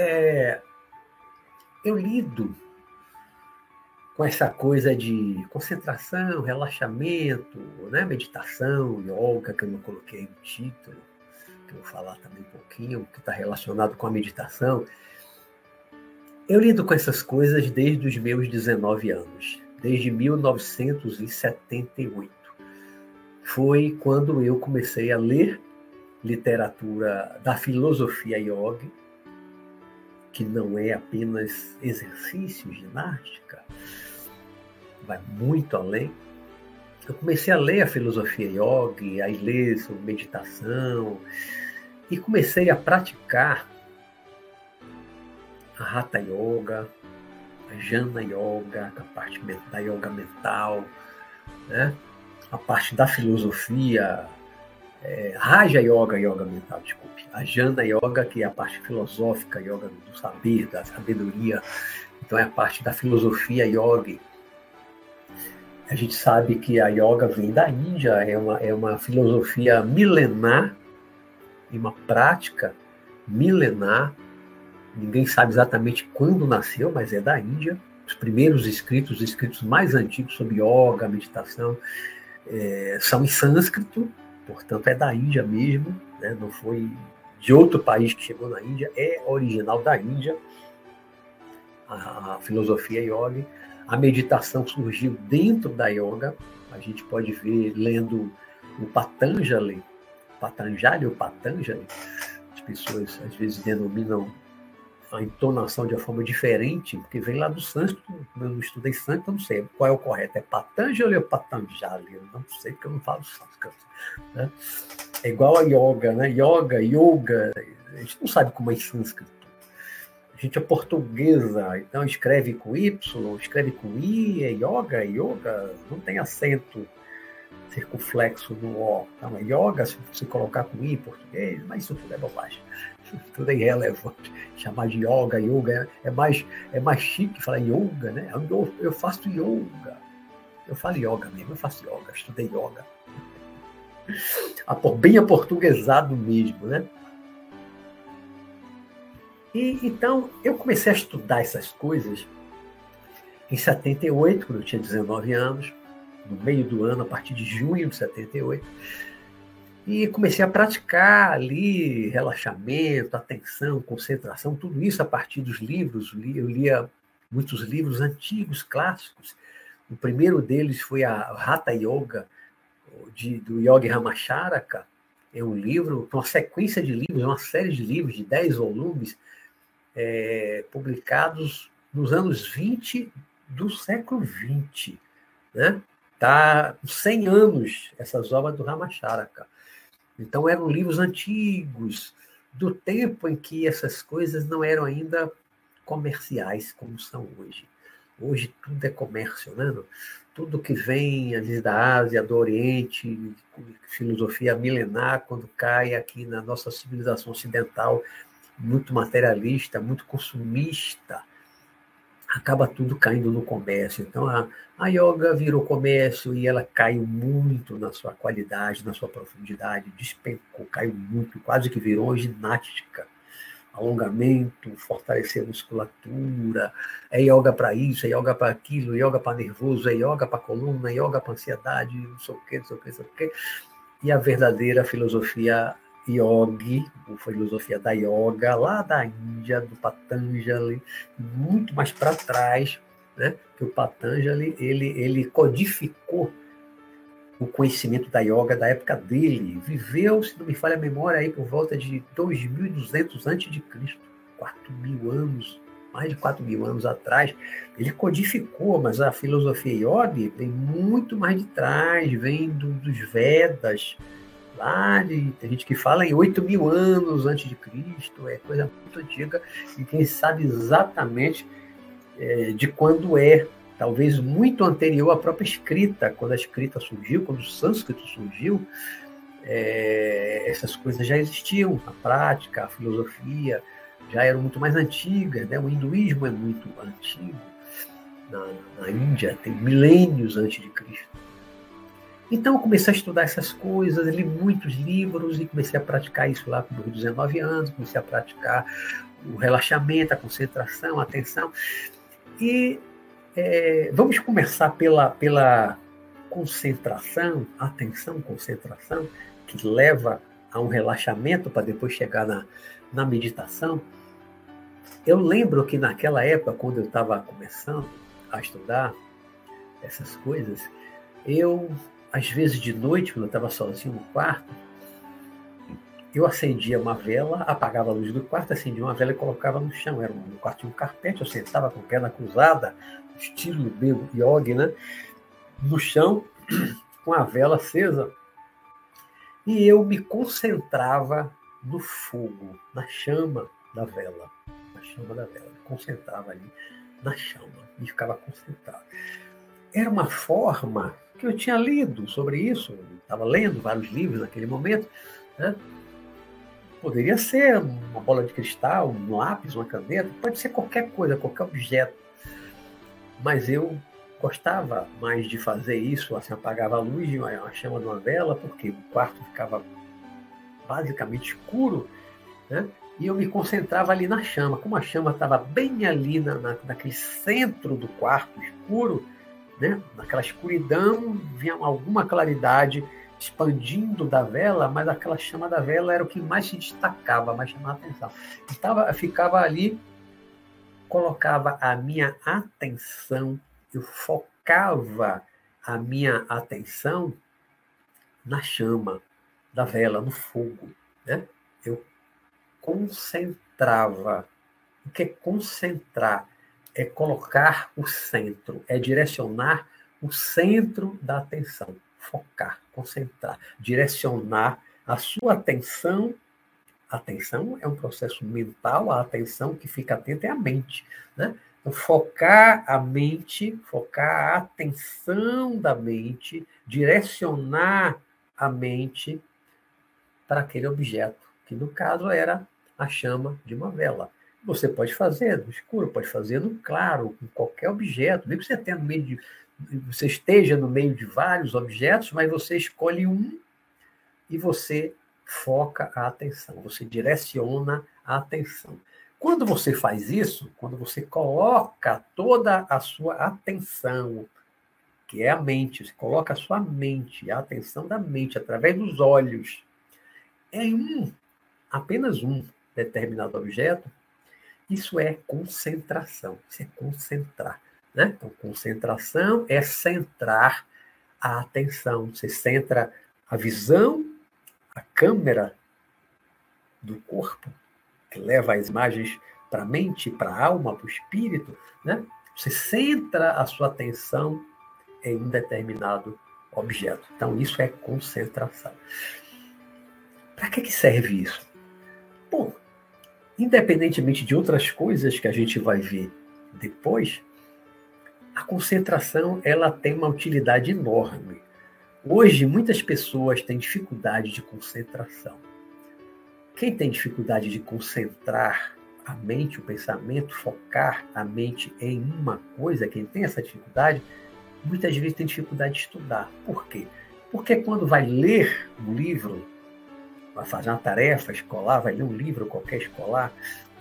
É, eu lido com essa coisa de concentração, relaxamento, né? meditação, yoga, que eu não coloquei no título, que eu vou falar também um pouquinho, que está relacionado com a meditação. Eu lido com essas coisas desde os meus 19 anos, desde 1978. Foi quando eu comecei a ler literatura da filosofia yoga, que não é apenas exercício, ginástica, vai muito além. Eu comecei a ler a filosofia yoga, a ler sobre meditação, e comecei a praticar a Hatha Yoga, Jana Yoga, a parte da yoga mental, né? a parte da filosofia, é, Raja Yoga, yoga mental, desculpe. A Jana Yoga, que é a parte filosófica, yoga do saber, da sabedoria. Então é a parte da filosofia yoga. A gente sabe que a yoga vem da Índia, é uma, é uma filosofia milenar e uma prática milenar. Ninguém sabe exatamente quando nasceu, mas é da Índia. Os primeiros escritos, os escritos mais antigos sobre yoga, meditação, é, são em sânscrito, portanto é da Índia mesmo, né? não foi de outro país que chegou na Índia, é original da Índia, a, a filosofia yoga. A meditação surgiu dentro da yoga, a gente pode ver lendo o Patanjali, Patanjali ou Patanjali, as pessoas às vezes denominam a entonação de uma forma diferente, porque vem lá do sânscrito, eu não estudei sânscrito, eu não sei qual é o correto, é Patanjali ou Patanjali, eu não sei porque eu não falo sânscrito. Né? É igual a yoga, né? Yoga, yoga, a gente não sabe como é sânscrito. A gente é portuguesa, então escreve com Y, escreve com I, é yoga, yoga, não tem acento circunflexo no O. Então, é yoga, se você colocar com I em português, mas isso tudo é bobagem. Tudo é irrelevante. Chamar de yoga, yoga é, mais, é mais chique falar yoga, né? Eu, eu faço yoga. Eu falo yoga mesmo, eu faço yoga, estudei yoga. Bem aportuguesado mesmo, né? E, então, eu comecei a estudar essas coisas em 78, quando eu tinha 19 anos, no meio do ano, a partir de junho de 78. E comecei a praticar ali relaxamento, atenção, concentração, tudo isso a partir dos livros. Eu lia muitos livros antigos, clássicos. O primeiro deles foi a Hatha Yoga, de, do Yogi Ramacharaka. É um livro, uma sequência de livros, uma série de livros de 10 volumes, é, publicados nos anos 20 do século 20. Né? Tá 100 anos essas obras do Ramacharaka. Então, eram livros antigos, do tempo em que essas coisas não eram ainda comerciais como são hoje. Hoje tudo é comércio, né? Tudo que vem às da Ásia, do Oriente, filosofia milenar, quando cai aqui na nossa civilização ocidental, muito materialista, muito consumista, acaba tudo caindo no comércio. Então, a, a yoga virou comércio e ela caiu muito na sua qualidade, na sua profundidade, despencou, caiu muito, quase que virou ginástica. Alongamento, fortalecer a musculatura, é yoga para isso, é yoga para aquilo, é yoga para nervoso, é yoga para coluna, é yoga para ansiedade, não sei o quê, não sei o quê, não sei o quê. E a verdadeira filosofia yogi, a filosofia da yoga, lá da Índia, do Patanjali, muito mais para trás, né? que o Patanjali ele, ele codificou o conhecimento da yoga da época dele. Viveu, se não me falha a memória, aí por volta de 2.200 a.C., 4 mil anos, mais de 4 mil anos atrás. Ele codificou, mas a filosofia yoga vem muito mais de trás, vem do, dos Vedas, tem gente que fala em 8 mil anos antes de Cristo, é coisa muito antiga, e quem sabe exatamente é, de quando é, talvez muito anterior à própria escrita, quando a escrita surgiu, quando o sânscrito surgiu, é, essas coisas já existiam, a prática, a filosofia já eram muito mais antigas, né? o hinduísmo é muito antigo, na, na Índia, tem milênios antes de Cristo. Então eu comecei a estudar essas coisas, li muitos livros e comecei a praticar isso lá com meus 19 anos, comecei a praticar o relaxamento, a concentração, a atenção. E é, vamos começar pela, pela concentração, atenção, concentração, que leva a um relaxamento para depois chegar na, na meditação. Eu lembro que naquela época, quando eu estava começando a estudar essas coisas, eu às vezes de noite, quando eu estava sozinho no quarto, eu acendia uma vela, apagava a luz do quarto, acendia uma vela e colocava no chão. Era um quarto um carpete, eu sentava com a perna cruzada, estilo meio yogi, né? No chão, com a vela acesa. E eu me concentrava no fogo, na chama da vela. Na chama da vela. Me concentrava ali na chama e ficava concentrado. Era uma forma que eu tinha lido sobre isso, estava lendo vários livros naquele momento, né? Poderia ser uma bola de cristal, um lápis, uma caneta, pode ser qualquer coisa, qualquer objeto. Mas eu gostava mais de fazer isso, assim, apagava a luz de uma, chama de uma vela, porque o quarto ficava basicamente escuro, né? E eu me concentrava ali na chama. Como a chama estava bem ali na, na, naquele centro do quarto escuro, né? naquela escuridão vinha alguma claridade expandindo da vela, mas aquela chama da vela era o que mais se destacava, mais chamava a atenção. Estava, ficava ali, colocava a minha atenção, eu focava a minha atenção na chama da vela, no fogo. Né? Eu concentrava. O que é concentrar? É colocar o centro, é direcionar o centro da atenção, focar, concentrar, direcionar a sua atenção. A atenção é um processo mental, a atenção que fica atenta é a mente, né? Então, focar a mente, focar a atenção da mente, direcionar a mente para aquele objeto, que no caso era a chama de uma vela. Você pode fazer no escuro, pode fazer no claro, com qualquer objeto. Nem que você tenha no meio de, você esteja no meio de vários objetos, mas você escolhe um e você foca a atenção, você direciona a atenção. Quando você faz isso, quando você coloca toda a sua atenção, que é a mente, você coloca a sua mente, a atenção da mente através dos olhos, em um, apenas um determinado objeto, isso é concentração, isso é concentrar. Né? Então, concentração é centrar a atenção. Você centra a visão, a câmera do corpo, que leva as imagens para a mente, para a alma, para o espírito. Né? Você centra a sua atenção em um determinado objeto. Então, isso é concentração. Para que, que serve isso? Bom, independentemente de outras coisas que a gente vai ver depois, a concentração ela tem uma utilidade enorme. Hoje, muitas pessoas têm dificuldade de concentração. Quem tem dificuldade de concentrar a mente, o pensamento, focar a mente em uma coisa, quem tem essa dificuldade, muitas vezes tem dificuldade de estudar. Por quê? Porque quando vai ler um livro, vai fazer uma tarefa escolar, vai ler um livro qualquer escolar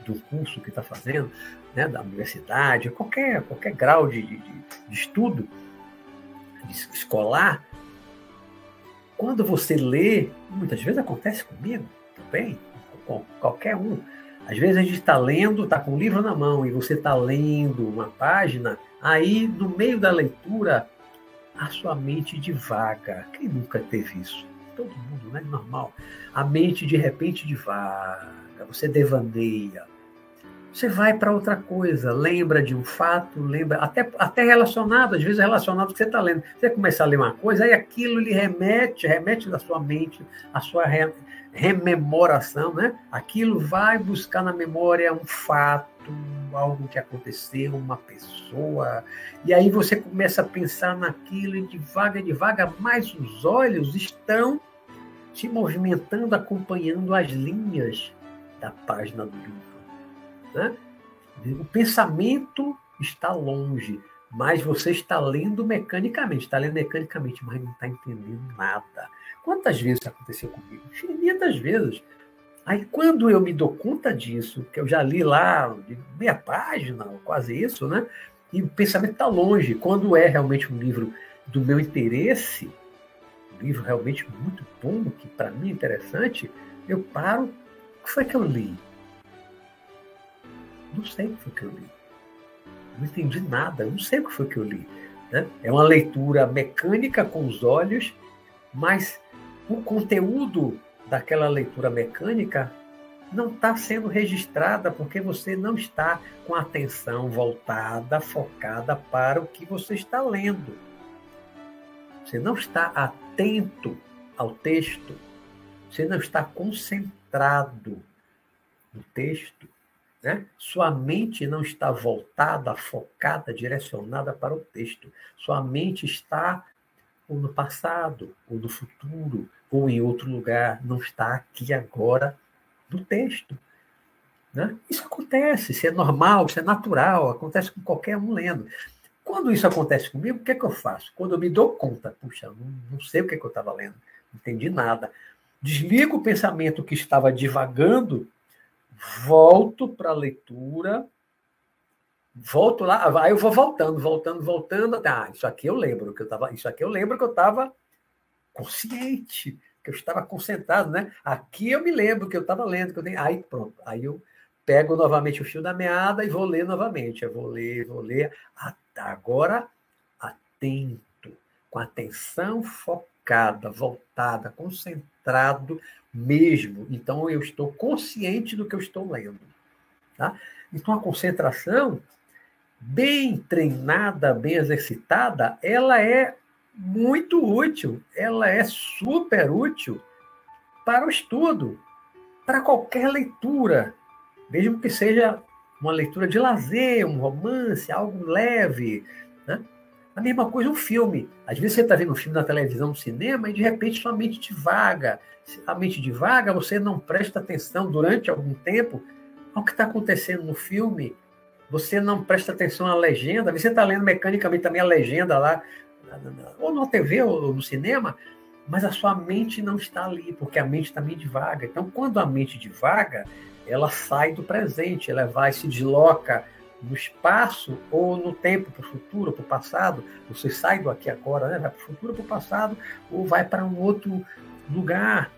do curso que está fazendo, né, da universidade, qualquer, qualquer grau de, de, de estudo de escolar, quando você lê, muitas vezes acontece comigo também, com qualquer um. Às vezes a gente está lendo, está com o livro na mão e você está lendo uma página, aí no meio da leitura a sua mente divaga. Quem nunca teve isso? Todo mundo, né? Normal. A mente de repente divaga, você devaneia. Você vai para outra coisa, lembra de um fato, lembra, até, até relacionado, às vezes relacionado ao que você está lendo. Você começa a ler uma coisa, aí aquilo lhe remete, remete na sua mente, a sua re, rememoração, né? Aquilo vai buscar na memória um fato, algo que aconteceu, uma pessoa, e aí você começa a pensar naquilo e devagar, devagar, mas os olhos estão se movimentando, acompanhando as linhas da página do livro. Né? O pensamento está longe, mas você está lendo mecanicamente, está lendo mecanicamente, mas não está entendendo nada. Quantas vezes isso aconteceu comigo? Infinitas vezes. Aí, quando eu me dou conta disso, que eu já li lá meia página, quase isso, né? E o pensamento está longe. Quando é realmente um livro do meu interesse, um livro realmente muito bom, que para mim é interessante, eu paro. O que foi que eu li? Não sei o que foi que eu li. Não entendi nada, eu não sei o que foi que eu li. Né? É uma leitura mecânica com os olhos, mas o conteúdo daquela leitura mecânica não está sendo registrada porque você não está com a atenção voltada, focada para o que você está lendo. Você não está atento ao texto, você não está concentrado no texto. Né? Sua mente não está voltada, focada, direcionada para o texto. Sua mente está ou no passado, ou no futuro, ou em outro lugar, não está aqui agora no texto. Né? Isso acontece, isso é normal, isso é natural, acontece com qualquer um lendo. Quando isso acontece comigo, o que é que eu faço? Quando eu me dou conta, puxa, não, não sei o que, é que eu estava lendo, não entendi nada. Desligo o pensamento que estava divagando, volto para a leitura, volto lá, aí eu vou voltando, voltando, voltando. Ah, isso aqui eu lembro que eu estava, isso aqui eu lembro que eu estava consciente que eu estava concentrado, né? Aqui eu me lembro que eu estava lendo, que eu tenho... aí pronto, aí eu pego novamente o fio da meada e vou ler novamente. Eu vou ler, vou ler, agora atento, com atenção focada, voltada, concentrado mesmo. Então eu estou consciente do que eu estou lendo, tá? Então a concentração bem treinada, bem exercitada, ela é muito útil, ela é super útil para o estudo, para qualquer leitura, mesmo que seja uma leitura de lazer, um romance, algo leve. A mesma coisa um filme. Às vezes você está vendo um filme na televisão, no cinema, e de repente sua mente divaga. Se a mente divaga, você não presta atenção durante algum tempo ao que está acontecendo no filme. Você não presta atenção à legenda. Você está lendo mecanicamente também a legenda lá ou na TV ou no cinema, mas a sua mente não está ali, porque a mente também divaga. Então, quando a mente divaga, ela sai do presente, ela vai se desloca no espaço ou no tempo, para o futuro, para o passado. Você sai do aqui agora, né? vai para o futuro, para o passado, ou vai para um outro lugar.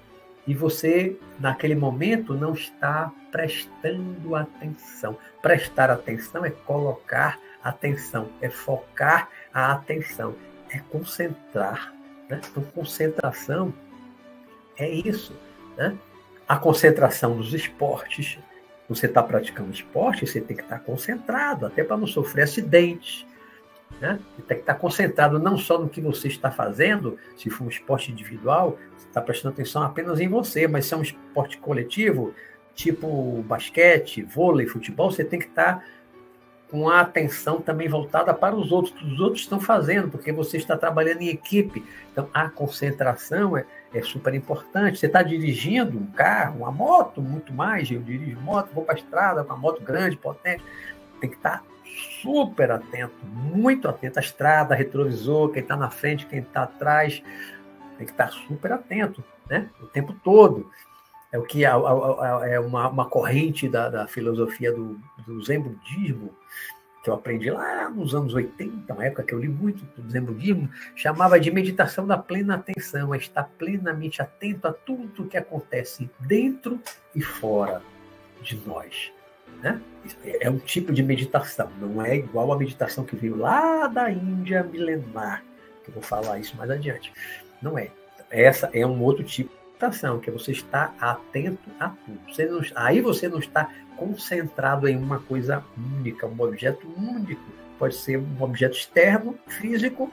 E você, naquele momento, não está prestando atenção. Prestar atenção é colocar atenção, é focar a atenção é concentrar. Né? Então, concentração é isso. Né? A concentração dos esportes. Você está praticando esporte, você tem que estar concentrado, até para não sofrer acidentes. Né? Você tem que estar concentrado não só no que você está fazendo, se for um esporte individual, você está prestando atenção apenas em você, mas se é um esporte coletivo, tipo basquete, vôlei, futebol, você tem que estar com a atenção também voltada para os outros, que os outros estão fazendo, porque você está trabalhando em equipe. Então, a concentração é, é super importante. Você está dirigindo um carro, uma moto, muito mais. Eu dirijo moto, vou para a estrada, uma moto grande, potente. Tem que estar super atento, muito atento à estrada, retrovisor, quem está na frente, quem está atrás. Tem que estar super atento, né? O tempo todo. É o que é, é uma, uma corrente da, da filosofia do, do Zen budismo, que eu aprendi lá nos anos 80, uma época que eu li muito do Zen budismo, chamava de meditação da plena atenção, é estar plenamente atento a tudo que acontece dentro e fora de nós. Né? É um tipo de meditação, não é igual a meditação que veio lá da Índia milenar, que eu vou falar isso mais adiante. Não é. Essa é um outro tipo meditação, que você estar atento a tudo. Você não, aí você não está concentrado em uma coisa única, um objeto único. Pode ser um objeto externo, físico,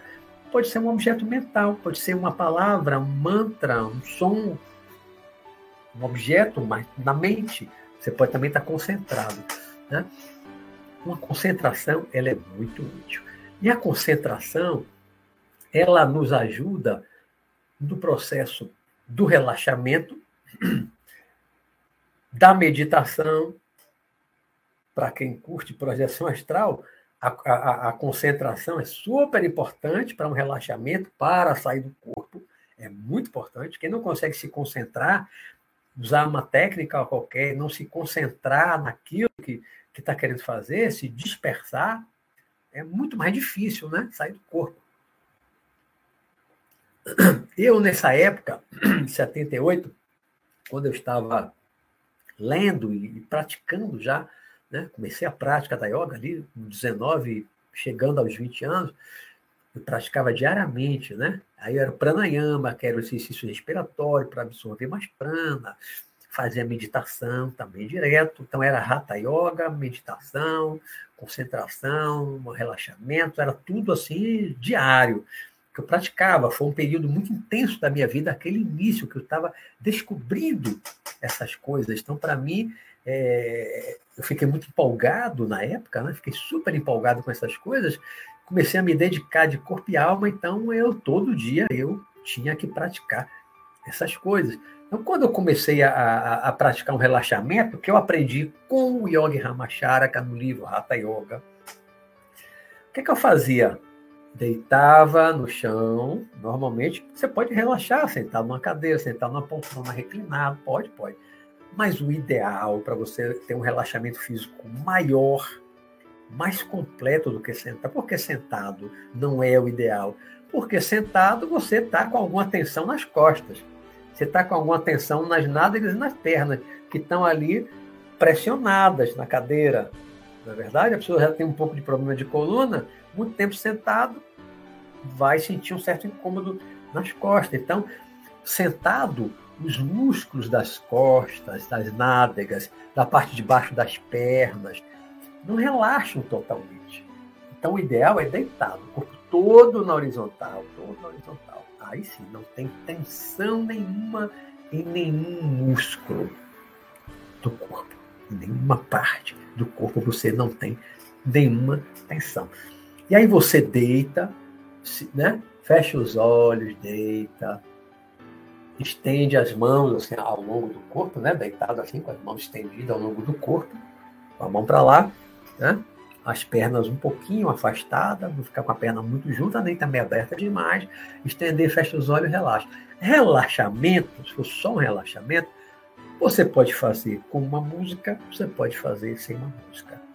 pode ser um objeto mental, pode ser uma palavra, um mantra, um som, um objeto, mas na mente você pode também estar concentrado. Né? Uma concentração ela é muito útil. E a concentração ela nos ajuda no processo do relaxamento, da meditação, para quem curte projeção astral, a, a, a concentração é super importante para um relaxamento, para sair do corpo. É muito importante. Quem não consegue se concentrar, usar uma técnica qualquer, não se concentrar naquilo que está querendo fazer, se dispersar, é muito mais difícil, né? Sair do corpo. Eu, nessa época, em 78, quando eu estava lendo e praticando já, né? comecei a prática da yoga ali, com 19, chegando aos 20 anos, eu praticava diariamente, né? Aí era pranayama, que era o exercício respiratório para absorver mais prana, fazia meditação também direto. Então era hatha yoga, meditação, concentração, relaxamento, era tudo assim diário que eu praticava. Foi um período muito intenso da minha vida, aquele início que eu estava descobrindo essas coisas. Então, para mim, é, eu fiquei muito empolgado na época, né? fiquei super empolgado com essas coisas. Comecei a me dedicar de corpo e alma, então eu todo dia eu tinha que praticar essas coisas. Então, quando eu comecei a, a, a praticar um relaxamento, que eu aprendi com o Yogi Ramacharaka no livro Hatha Yoga, o que, que eu fazia? Deitava no chão, normalmente você pode relaxar, sentar numa cadeira, sentar numa poltrona reclinada, pode, pode. Mas o ideal para você ter um relaxamento físico maior, mais completo do que sentado, porque sentado não é o ideal, porque sentado você está com alguma tensão nas costas, você está com alguma tensão nas nádegas e nas pernas, que estão ali pressionadas na cadeira. Na é verdade, a pessoa já tem um pouco de problema de coluna, muito tempo sentado, vai sentir um certo incômodo nas costas. Então, sentado, os músculos das costas, das nádegas, da parte de baixo das pernas, não relaxam totalmente. Então, o ideal é deitado, o corpo todo na horizontal, todo na horizontal. Aí sim, não tem tensão nenhuma em nenhum músculo do corpo, em nenhuma parte do corpo você não tem nenhuma tensão. E aí você deita, né? Fecha os olhos, deita, estende as mãos assim, ao longo do corpo, né? Deitado assim, com as mãos estendidas ao longo do corpo, com a mão para lá, né? As pernas um pouquinho afastadas, não ficar com a perna muito junta, nem também aberta demais. Estender, fecha os olhos, relaxa. Relaxamento, se for só um relaxamento, você pode fazer com uma música, você pode fazer sem uma música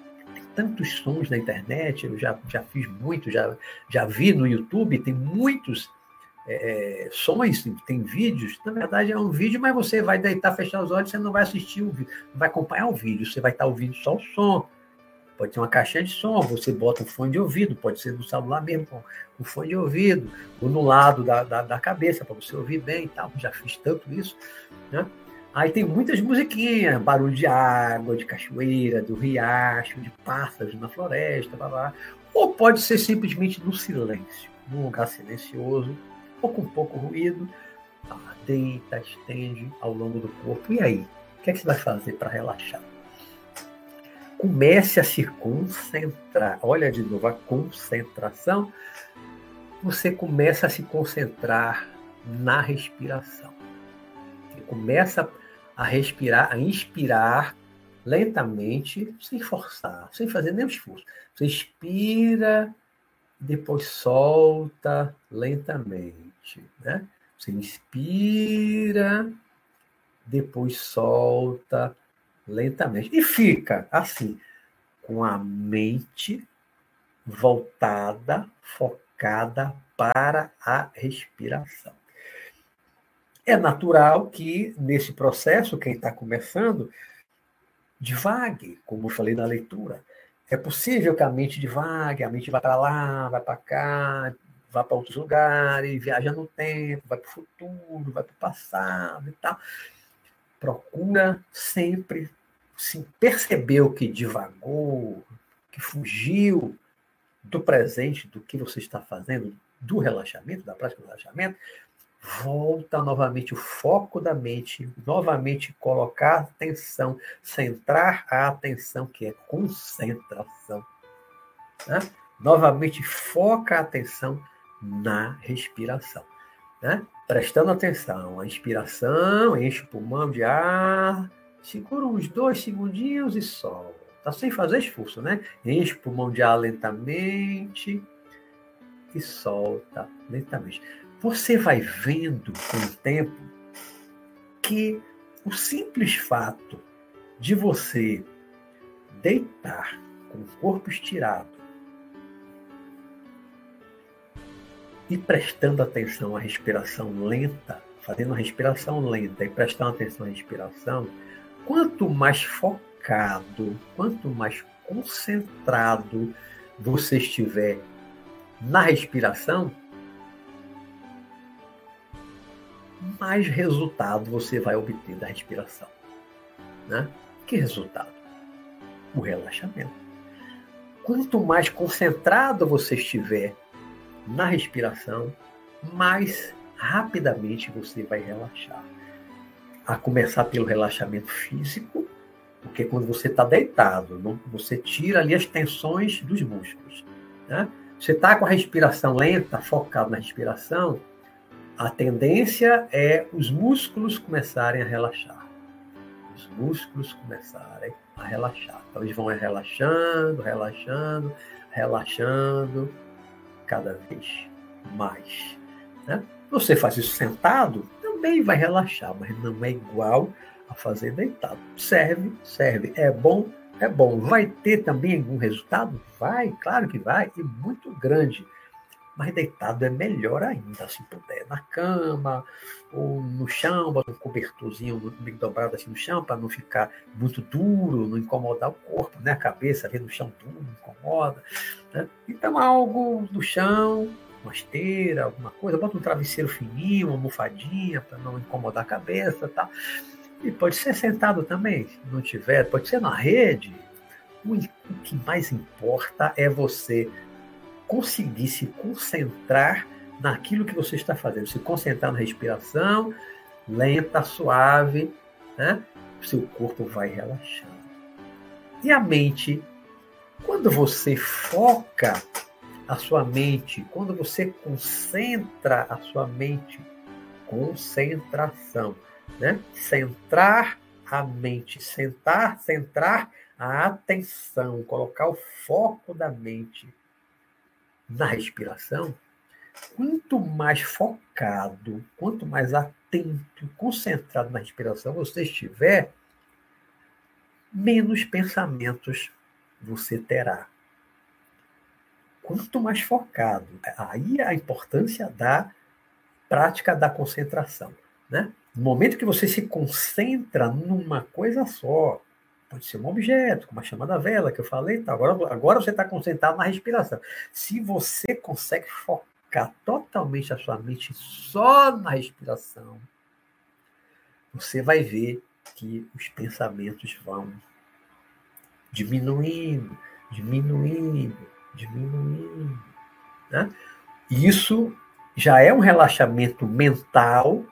tantos sons na internet, eu já, já fiz muito, já, já vi no YouTube, tem muitos é, sons, tem vídeos. Na verdade, é um vídeo, mas você vai deitar, fechar os olhos, você não vai assistir o vídeo, não vai acompanhar o vídeo, você vai estar ouvindo só o som. Pode ter uma caixinha de som, você bota um fone de ouvido, pode ser no celular mesmo, com um fone de ouvido, ou no lado da, da, da cabeça, para você ouvir bem e tal. Já fiz tanto isso. Né? Aí tem muitas musiquinhas, barulho de água, de cachoeira, do riacho, de pássaros na floresta, blá, blá. ou pode ser simplesmente no silêncio, num lugar silencioso, ou com pouco ruído. Tá, deita, estende ao longo do corpo. E aí? O que, é que você vai fazer para relaxar? Comece a se concentrar. Olha de novo a concentração. Você começa a se concentrar na respiração. Você começa a respirar, a inspirar lentamente, sem forçar, sem fazer nenhum esforço. Você inspira, depois solta lentamente, né? Você inspira, depois solta lentamente e fica assim, com a mente voltada, focada para a respiração. É natural que, nesse processo, quem está começando, divague, como eu falei na leitura. É possível que a mente divague, a mente vá para lá, vai para cá, vá para outros lugares, viaja no tempo, vai para o futuro, vai para o passado e tal. Procura sempre se perceber o que divagou, que fugiu do presente, do que você está fazendo, do relaxamento, da prática do relaxamento, volta novamente o foco da mente, novamente colocar atenção, centrar a atenção, que é concentração. Né? Novamente foca a atenção na respiração. Né? Prestando atenção, a inspiração, enche o pulmão de ar, segura uns dois segundinhos e solta. Tá sem fazer esforço, né? Enche o pulmão de ar lentamente e solta lentamente. Você vai vendo com o tempo que o simples fato de você deitar com o corpo estirado e prestando atenção à respiração lenta, fazendo uma respiração lenta e prestando atenção à respiração, quanto mais focado, quanto mais concentrado você estiver na respiração, mais resultado você vai obter da respiração. Né? Que resultado? O relaxamento. Quanto mais concentrado você estiver na respiração, mais rapidamente você vai relaxar. A começar pelo relaxamento físico, porque quando você está deitado, você tira ali as tensões dos músculos. Né? Você está com a respiração lenta, focado na respiração, a tendência é os músculos começarem a relaxar. Os músculos começarem a relaxar. Então eles vão relaxando, relaxando, relaxando cada vez mais. Né? Você faz isso sentado, também vai relaxar, mas não é igual a fazer deitado. Serve, serve. É bom, é bom. Vai ter também algum resultado? Vai, claro que vai, e muito grande mas deitado é melhor ainda, se puder, na cama ou no chão, bota um cobertorzinho bem dobrado assim no chão, para não ficar muito duro, não incomodar o corpo, né? A cabeça ali no chão duro, incomoda. Né? Então, algo no chão, uma esteira, alguma coisa, bota um travesseiro fininho, uma almofadinha, para não incomodar a cabeça tá? E pode ser sentado também, se não tiver, pode ser na rede. O que mais importa é você conseguir se concentrar naquilo que você está fazendo, se concentrar na respiração lenta, suave, né? o seu corpo vai relaxando. E a mente, quando você foca a sua mente, quando você concentra a sua mente, concentração, né? Centrar a mente, sentar, centrar a atenção, colocar o foco da mente na respiração, quanto mais focado, quanto mais atento, concentrado na respiração você estiver, menos pensamentos você terá. Quanto mais focado, aí a importância da prática da concentração. Né? No momento que você se concentra numa coisa só, Pode ser um objeto, como a chama da vela que eu falei. Tá? Agora, agora você está concentrado na respiração. Se você consegue focar totalmente a sua mente só na respiração, você vai ver que os pensamentos vão diminuindo, diminuindo, diminuindo. Né? Isso já é um relaxamento mental.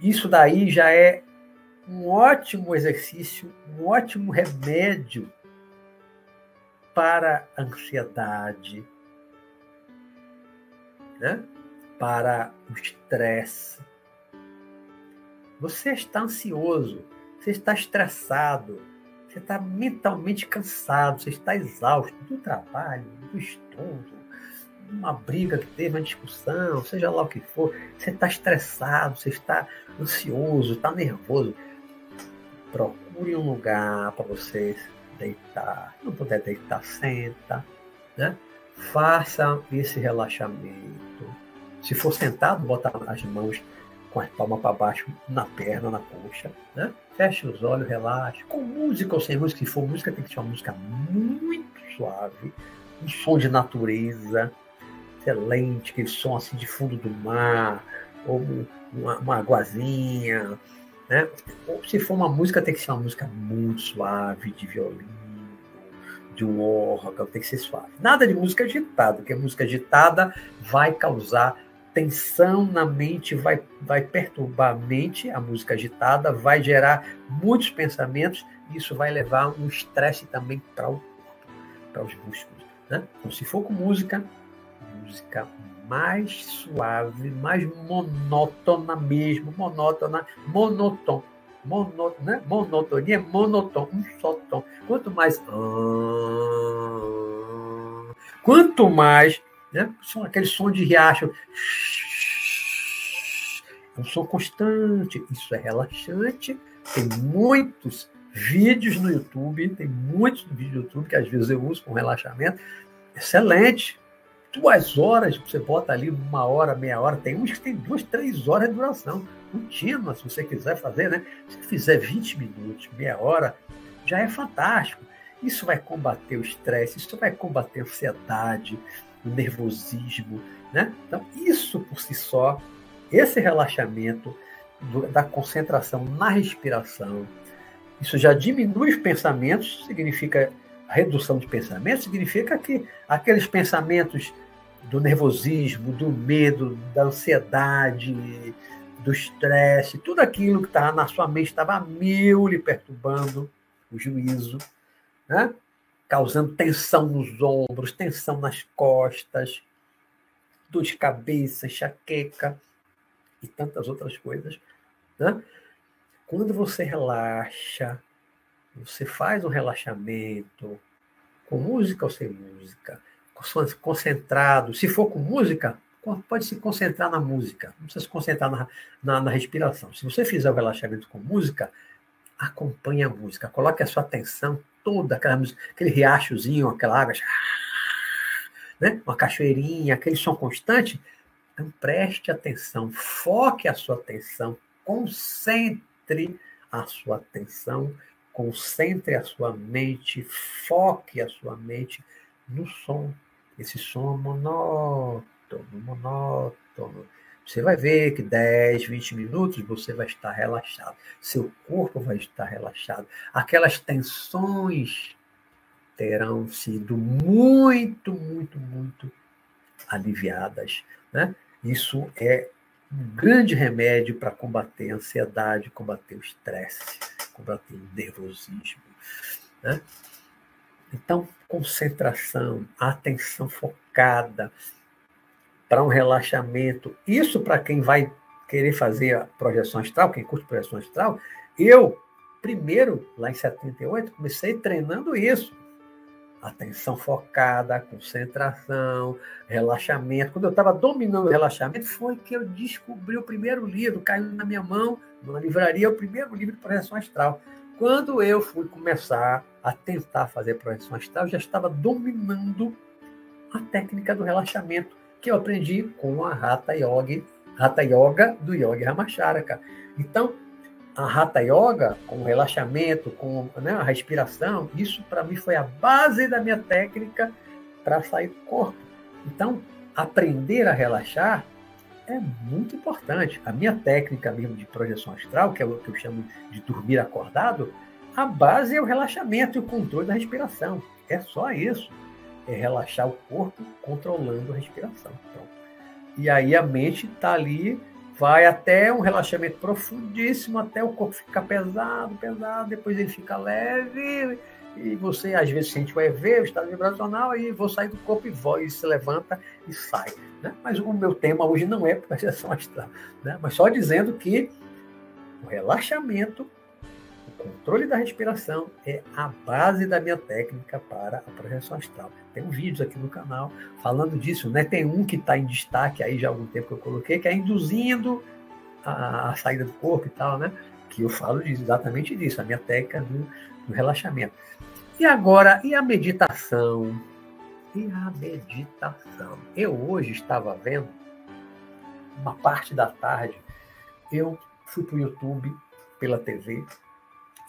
Isso daí já é um ótimo exercício, um ótimo remédio para a ansiedade, né? para o estresse. Você está ansioso, você está estressado, você está mentalmente cansado, você está exausto do trabalho, do estudo, uma briga que teve, uma discussão, seja lá o que for, você está estressado, você está ansioso, está nervoso procure um lugar para você deitar. Se não puder deitar, senta. Né? Faça esse relaxamento. Se for sentado, bota as mãos com as palmas para baixo na perna, na coxa. Né? Feche os olhos, relaxe. Com música ou sem música, se for música, tem que ser uma música muito suave. Um som de natureza excelente, aquele som assim de fundo do mar, ou uma, uma aguazinha, né? Ou se for uma música, tem que ser uma música muito suave, de violino, de um órgão, tem que ser suave. Nada de música agitada, porque a música agitada vai causar tensão na mente, vai, vai perturbar a mente, a música agitada, vai gerar muitos pensamentos, e isso vai levar um estresse também para os músculos. Né? Então, se for com música, música mais suave, mais monótona mesmo, monótona, monotônica, Mono, né? Monotonia monotônico, um só tom. Quanto mais. Quanto mais. Né? Som, aquele som de riacho. É um som constante. Isso é relaxante. Tem muitos vídeos no YouTube, tem muitos vídeos no YouTube que às vezes eu uso com relaxamento. Excelente. Duas horas, você bota ali uma hora, meia hora. Tem uns que tem duas, três horas de duração. Contínua, se você quiser fazer, né? Se fizer 20 minutos, meia hora, já é fantástico. Isso vai combater o estresse, isso vai combater a ansiedade, o nervosismo, né? Então, isso por si só, esse relaxamento do, da concentração na respiração, isso já diminui os pensamentos, significa redução de pensamentos, significa que aqueles pensamentos do nervosismo, do medo, da ansiedade, do estresse, tudo aquilo que estava na sua mente estava mil lhe perturbando o juízo, né? causando tensão nos ombros, tensão nas costas, dor de cabeça, enxaqueca e tantas outras coisas. Né? Quando você relaxa, você faz um relaxamento, com música ou sem música, concentrado. Se for com música, pode se concentrar na música, não precisa se concentrar na, na, na respiração. Se você fizer o relaxamento com música, acompanhe a música, coloque a sua atenção toda, aquela música, aquele riachozinho, aquela água, né? uma cachoeirinha, aquele som constante. Então, preste atenção, foque a sua atenção, concentre concentre a sua atenção, concentre a sua mente, foque a sua mente no som. Esse som monótono, monótono. Você vai ver que 10, 20 minutos você vai estar relaxado. Seu corpo vai estar relaxado. Aquelas tensões terão sido muito, muito, muito aliviadas. Né? Isso é um grande remédio para combater a ansiedade, combater o estresse, combater o nervosismo. Né? Então, concentração, atenção focada para um relaxamento. Isso para quem vai querer fazer a projeção astral, quem curte projeção astral, eu, primeiro, lá em 78, comecei treinando isso atenção focada, concentração, relaxamento. Quando eu estava dominando o relaxamento, foi que eu descobri o primeiro livro, caiu na minha mão, numa livraria, o primeiro livro de projeção astral. Quando eu fui começar a tentar fazer projeção astral, eu já estava dominando a técnica do relaxamento, que eu aprendi com a Hatha Yoga, Hatha Yoga do Yogi Ramacharaka. Então, a Hatha Yoga, com o relaxamento, com né, a respiração, isso para mim foi a base da minha técnica para sair do corpo. Então, aprender a relaxar é muito importante. A minha técnica mesmo de projeção astral, que é o que eu chamo de dormir acordado, a base é o relaxamento e o controle da respiração. É só isso. É relaxar o corpo controlando a respiração. Pronto. E aí a mente está ali vai até um relaxamento profundíssimo, até o corpo ficar pesado, pesado, depois ele fica leve, e você às vezes sente o EV, o estado vibracional, e vou sair do corpo e voz, e se levanta e sai. Né? Mas o meu tema hoje não é projeção astral, né? mas só dizendo que o relaxamento, o controle da respiração é a base da minha técnica para a projeção astral. Tem um vídeo aqui no canal falando disso, né? Tem um que está em destaque aí já há algum tempo que eu coloquei, que é induzindo a, a saída do corpo e tal, né? Que eu falo exatamente disso, a minha técnica do, do relaxamento. E agora, e a meditação? E a meditação? Eu hoje estava vendo, uma parte da tarde, eu fui para o YouTube, pela TV,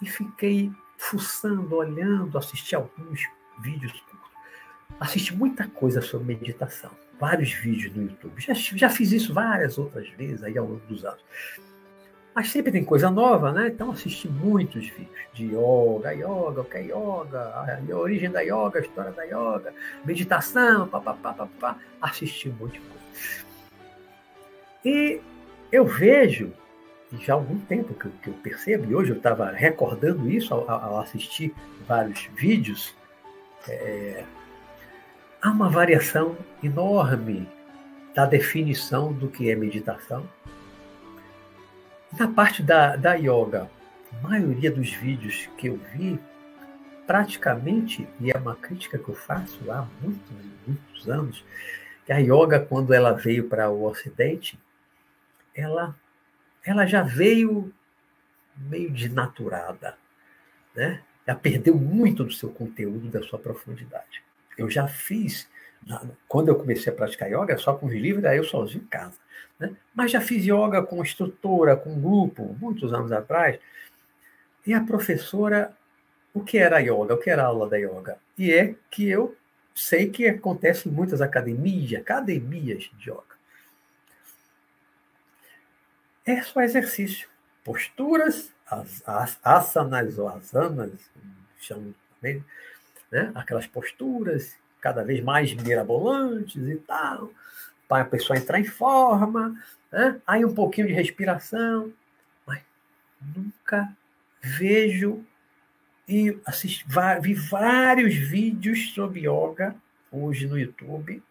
e fiquei fuçando, olhando, assisti alguns vídeos assisti muita coisa sobre meditação, vários vídeos no YouTube. Já, já fiz isso várias outras vezes aí ao longo dos anos. Mas sempre tem coisa nova, né? Então assisti muitos vídeos de yoga, yoga, o que é yoga, a origem da yoga, a história da yoga, meditação, papapá, papapá. Assisti um monte de coisa. E eu vejo, já há algum tempo que eu, que eu percebo, e hoje eu estava recordando isso ao, ao, assistir vários vídeos, é, há uma variação enorme da definição do que é meditação. Na parte da, da yoga, a maioria dos vídeos que eu vi, praticamente, e é uma crítica que eu faço há muitos, muitos anos, que a yoga, quando ela veio para o Ocidente, ela, ela já veio meio desnaturada, né? Ela perdeu muito do seu conteúdo, da sua profundidade. Eu já fiz, quando eu comecei a praticar yoga, só com os livros, aí eu sozinho em casa. Né? Mas já fiz yoga com instrutora, com grupo, muitos anos atrás. E a professora, o que era yoga? O que era a aula da yoga? E é que eu sei que acontece em muitas academias, academias de yoga. É só exercício. Posturas, as, as asanas ou asanas, chamam também, né? aquelas posturas cada vez mais mirabolantes e tal, para a pessoa entrar em forma, né? aí um pouquinho de respiração, mas nunca vejo e assisti, vi vários vídeos sobre yoga hoje no YouTube,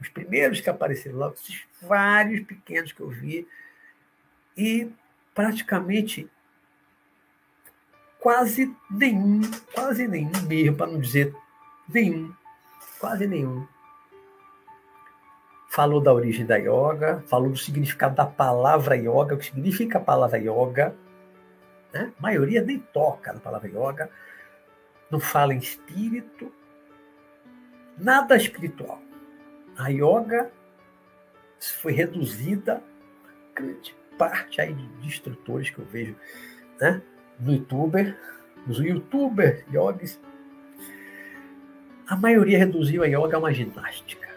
os primeiros que apareceram lá, esses vários pequenos que eu vi, e praticamente quase nenhum, quase nenhum mesmo, para não dizer nenhum, quase nenhum. Falou da origem da yoga, falou do significado da palavra yoga, o que significa a palavra yoga. Né? A maioria nem toca na palavra yoga, não fala em espírito, nada espiritual. A yoga foi reduzida, grande parte aí de instrutores que eu vejo, né? no youtuber, nos youtubers yogis, a maioria reduziu a yoga a uma ginástica.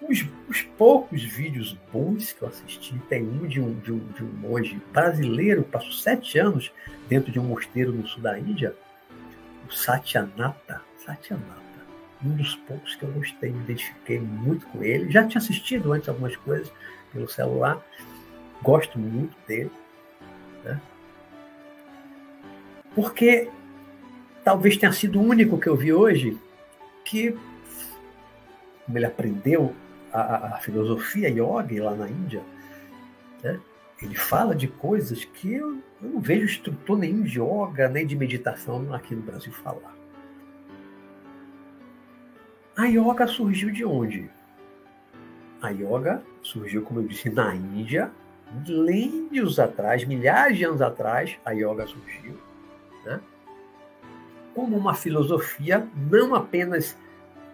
Os, os, poucos vídeos bons que eu assisti, tem um de um, de um, de um monge brasileiro, passou sete anos dentro de um mosteiro no sul da Índia, o Satyanata. Satyanata. Um dos poucos que eu gostei, me identifiquei muito com ele. Já tinha assistido antes algumas coisas pelo celular, gosto muito dele. Né? Porque talvez tenha sido o único que eu vi hoje que, como ele aprendeu a, a filosofia yoga lá na Índia, né? ele fala de coisas que eu, eu, não vejo instrutor nenhum de yoga nem de meditação aqui no Brasil falar. A yoga surgiu de onde? A yoga surgiu, como eu disse, na Índia, milênios atrás, milhares de anos atrás, a yoga surgiu né? Como uma filosofia, não apenas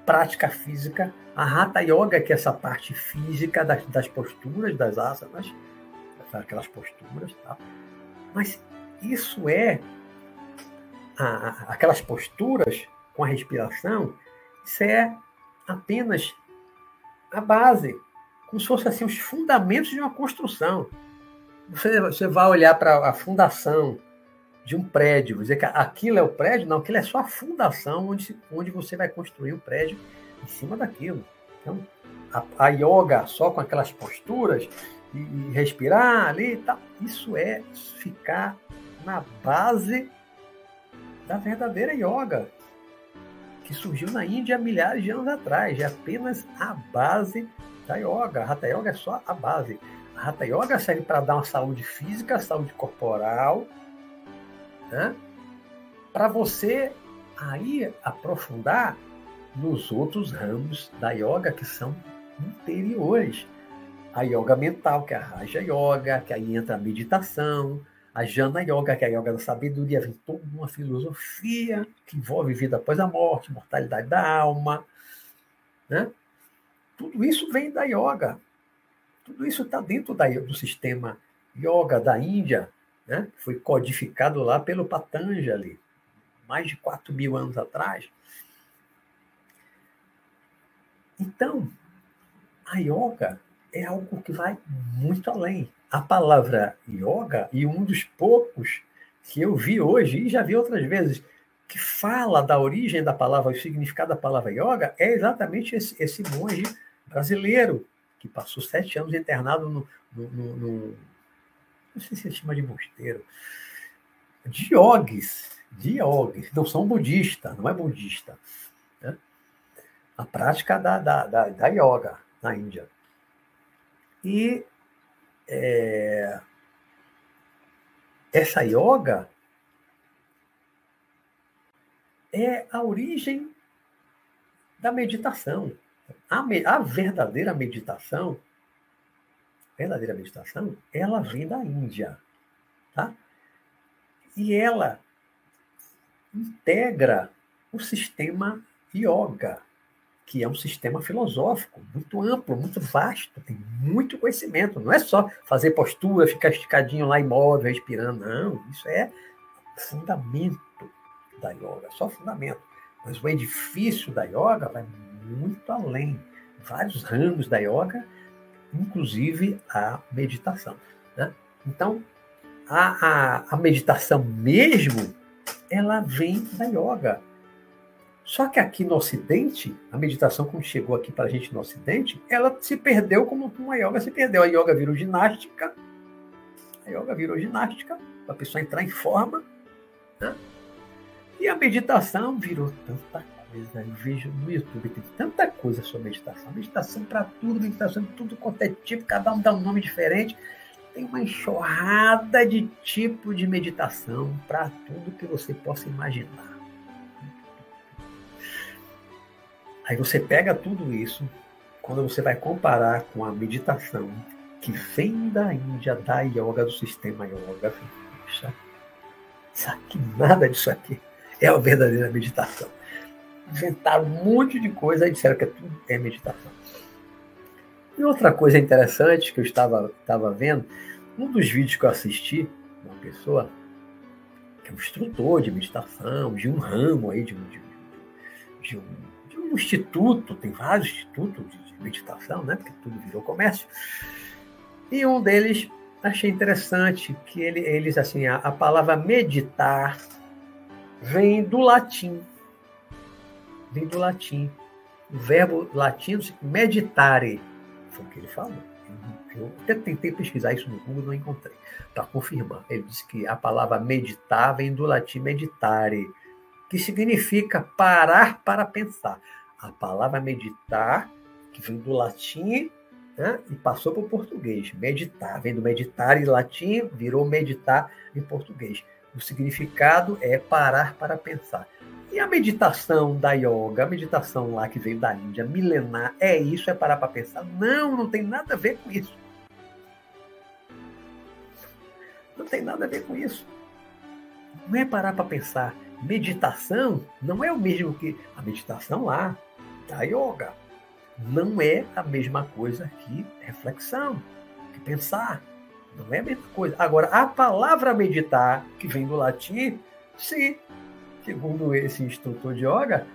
prática física, a Hatha Yoga, que é essa parte física das, das posturas, das asanas, aquelas posturas, tá? mas isso é a, aquelas posturas com a respiração, isso é apenas a base, como se fossem assim, os fundamentos de uma construção. Você, você vai olhar para a fundação de um prédio. Dizer que aquilo é o prédio? Não, aquilo é só a fundação onde, onde você vai construir o prédio em cima daquilo. Então, a, a yoga só com aquelas posturas e, e respirar ali e tal, isso é ficar na base da verdadeira yoga, que surgiu na Índia milhares de anos atrás. É apenas a base da yoga. A Hatha Yoga é só a base. A Hatha Yoga serve para dar uma saúde física, saúde corporal, né? para você aí aprofundar nos outros ramos da yoga que são interiores. A yoga mental, que é a Raja Yoga, que aí entra a meditação, a Jana Yoga, que é a yoga da sabedoria, vem toda uma filosofia que envolve vida após a morte, mortalidade da alma. Né? Tudo isso vem da yoga. Tudo isso está dentro da, do sistema yoga da Índia, né? foi codificado lá pelo Patanjali, mais de 4 mil anos atrás. Então, a yoga é algo que vai muito além. A palavra yoga, e um dos poucos que eu vi hoje, e já vi outras vezes, que fala da origem da palavra, o significado da palavra yoga, é exatamente esse, esse monge brasileiro, que passou sete anos internado no, no, no, não sei se chama de mosteiro, de yogis, de yogis, não são budistas, não é budista. Né? A prática da, da, da, da yoga na Índia. E é, essa yoga, é a origem da meditação. A, a verdadeira meditação, verdadeira meditação, ela vem da Índia, tá? E ela integra o sistema yoga, que é um sistema filosófico muito amplo, muito vasto, tem muito conhecimento. Não é só fazer postura, ficar esticadinho lá imóvel, respirando. Não, isso é fundamento da yoga, só fundamento. Mas o edifício da yoga vai muito além. Vários ramos da yoga, inclusive a meditação. Né? Então, a, a, a meditação mesmo, ela vem da yoga. Só que aqui no Ocidente, a meditação, quando chegou aqui para a gente no Ocidente, ela se perdeu como uma yoga se perdeu. A yoga virou ginástica, a yoga virou ginástica, para a pessoa entrar em forma. Né? E a meditação virou tanta coisa. Eu vejo no YouTube, tem tanta coisa sobre meditação. Meditação para tudo, meditação de tudo quanto é tipo, cada um dá um nome diferente. Tem uma enxurrada de tipo de meditação para tudo que você possa imaginar. Aí você pega tudo isso, quando você vai comparar com a meditação que vem da Índia, da yoga, do sistema yoga, puxa, isso aqui, nada disso aqui é a verdadeira meditação. Inventaram um monte de coisa e disseram que tudo é meditação. E outra coisa interessante que eu estava, estava vendo, um dos vídeos que eu assisti, uma pessoa que é um instrutor de meditação, de um ramo aí, de um, de, de um um instituto, tem vários institutos de meditação, né? Porque tudo virou comércio. E um deles achei interessante que ele, eles assim a, a palavra meditar vem do latim, vem do latim. O verbo latino meditare foi o que ele falou. Eu até tentei pesquisar isso no Google, não encontrei para confirmar. Ele disse que a palavra meditar vem do latim meditare que significa parar para pensar. A palavra meditar, que vem do latim né, e passou para o português. Meditar, vem do meditar em latim, virou meditar em português. O significado é parar para pensar. E a meditação da yoga, a meditação lá que veio da Índia, milenar, é isso? É parar para pensar? Não, não tem nada a ver com isso. Não tem nada a ver com isso. Não é parar para pensar meditação não é o mesmo que a meditação lá da yoga. Não é a mesma coisa que reflexão, que pensar. Não é a mesma coisa. Agora, a palavra meditar, que vem do latim, sim, segundo esse instrutor de yoga,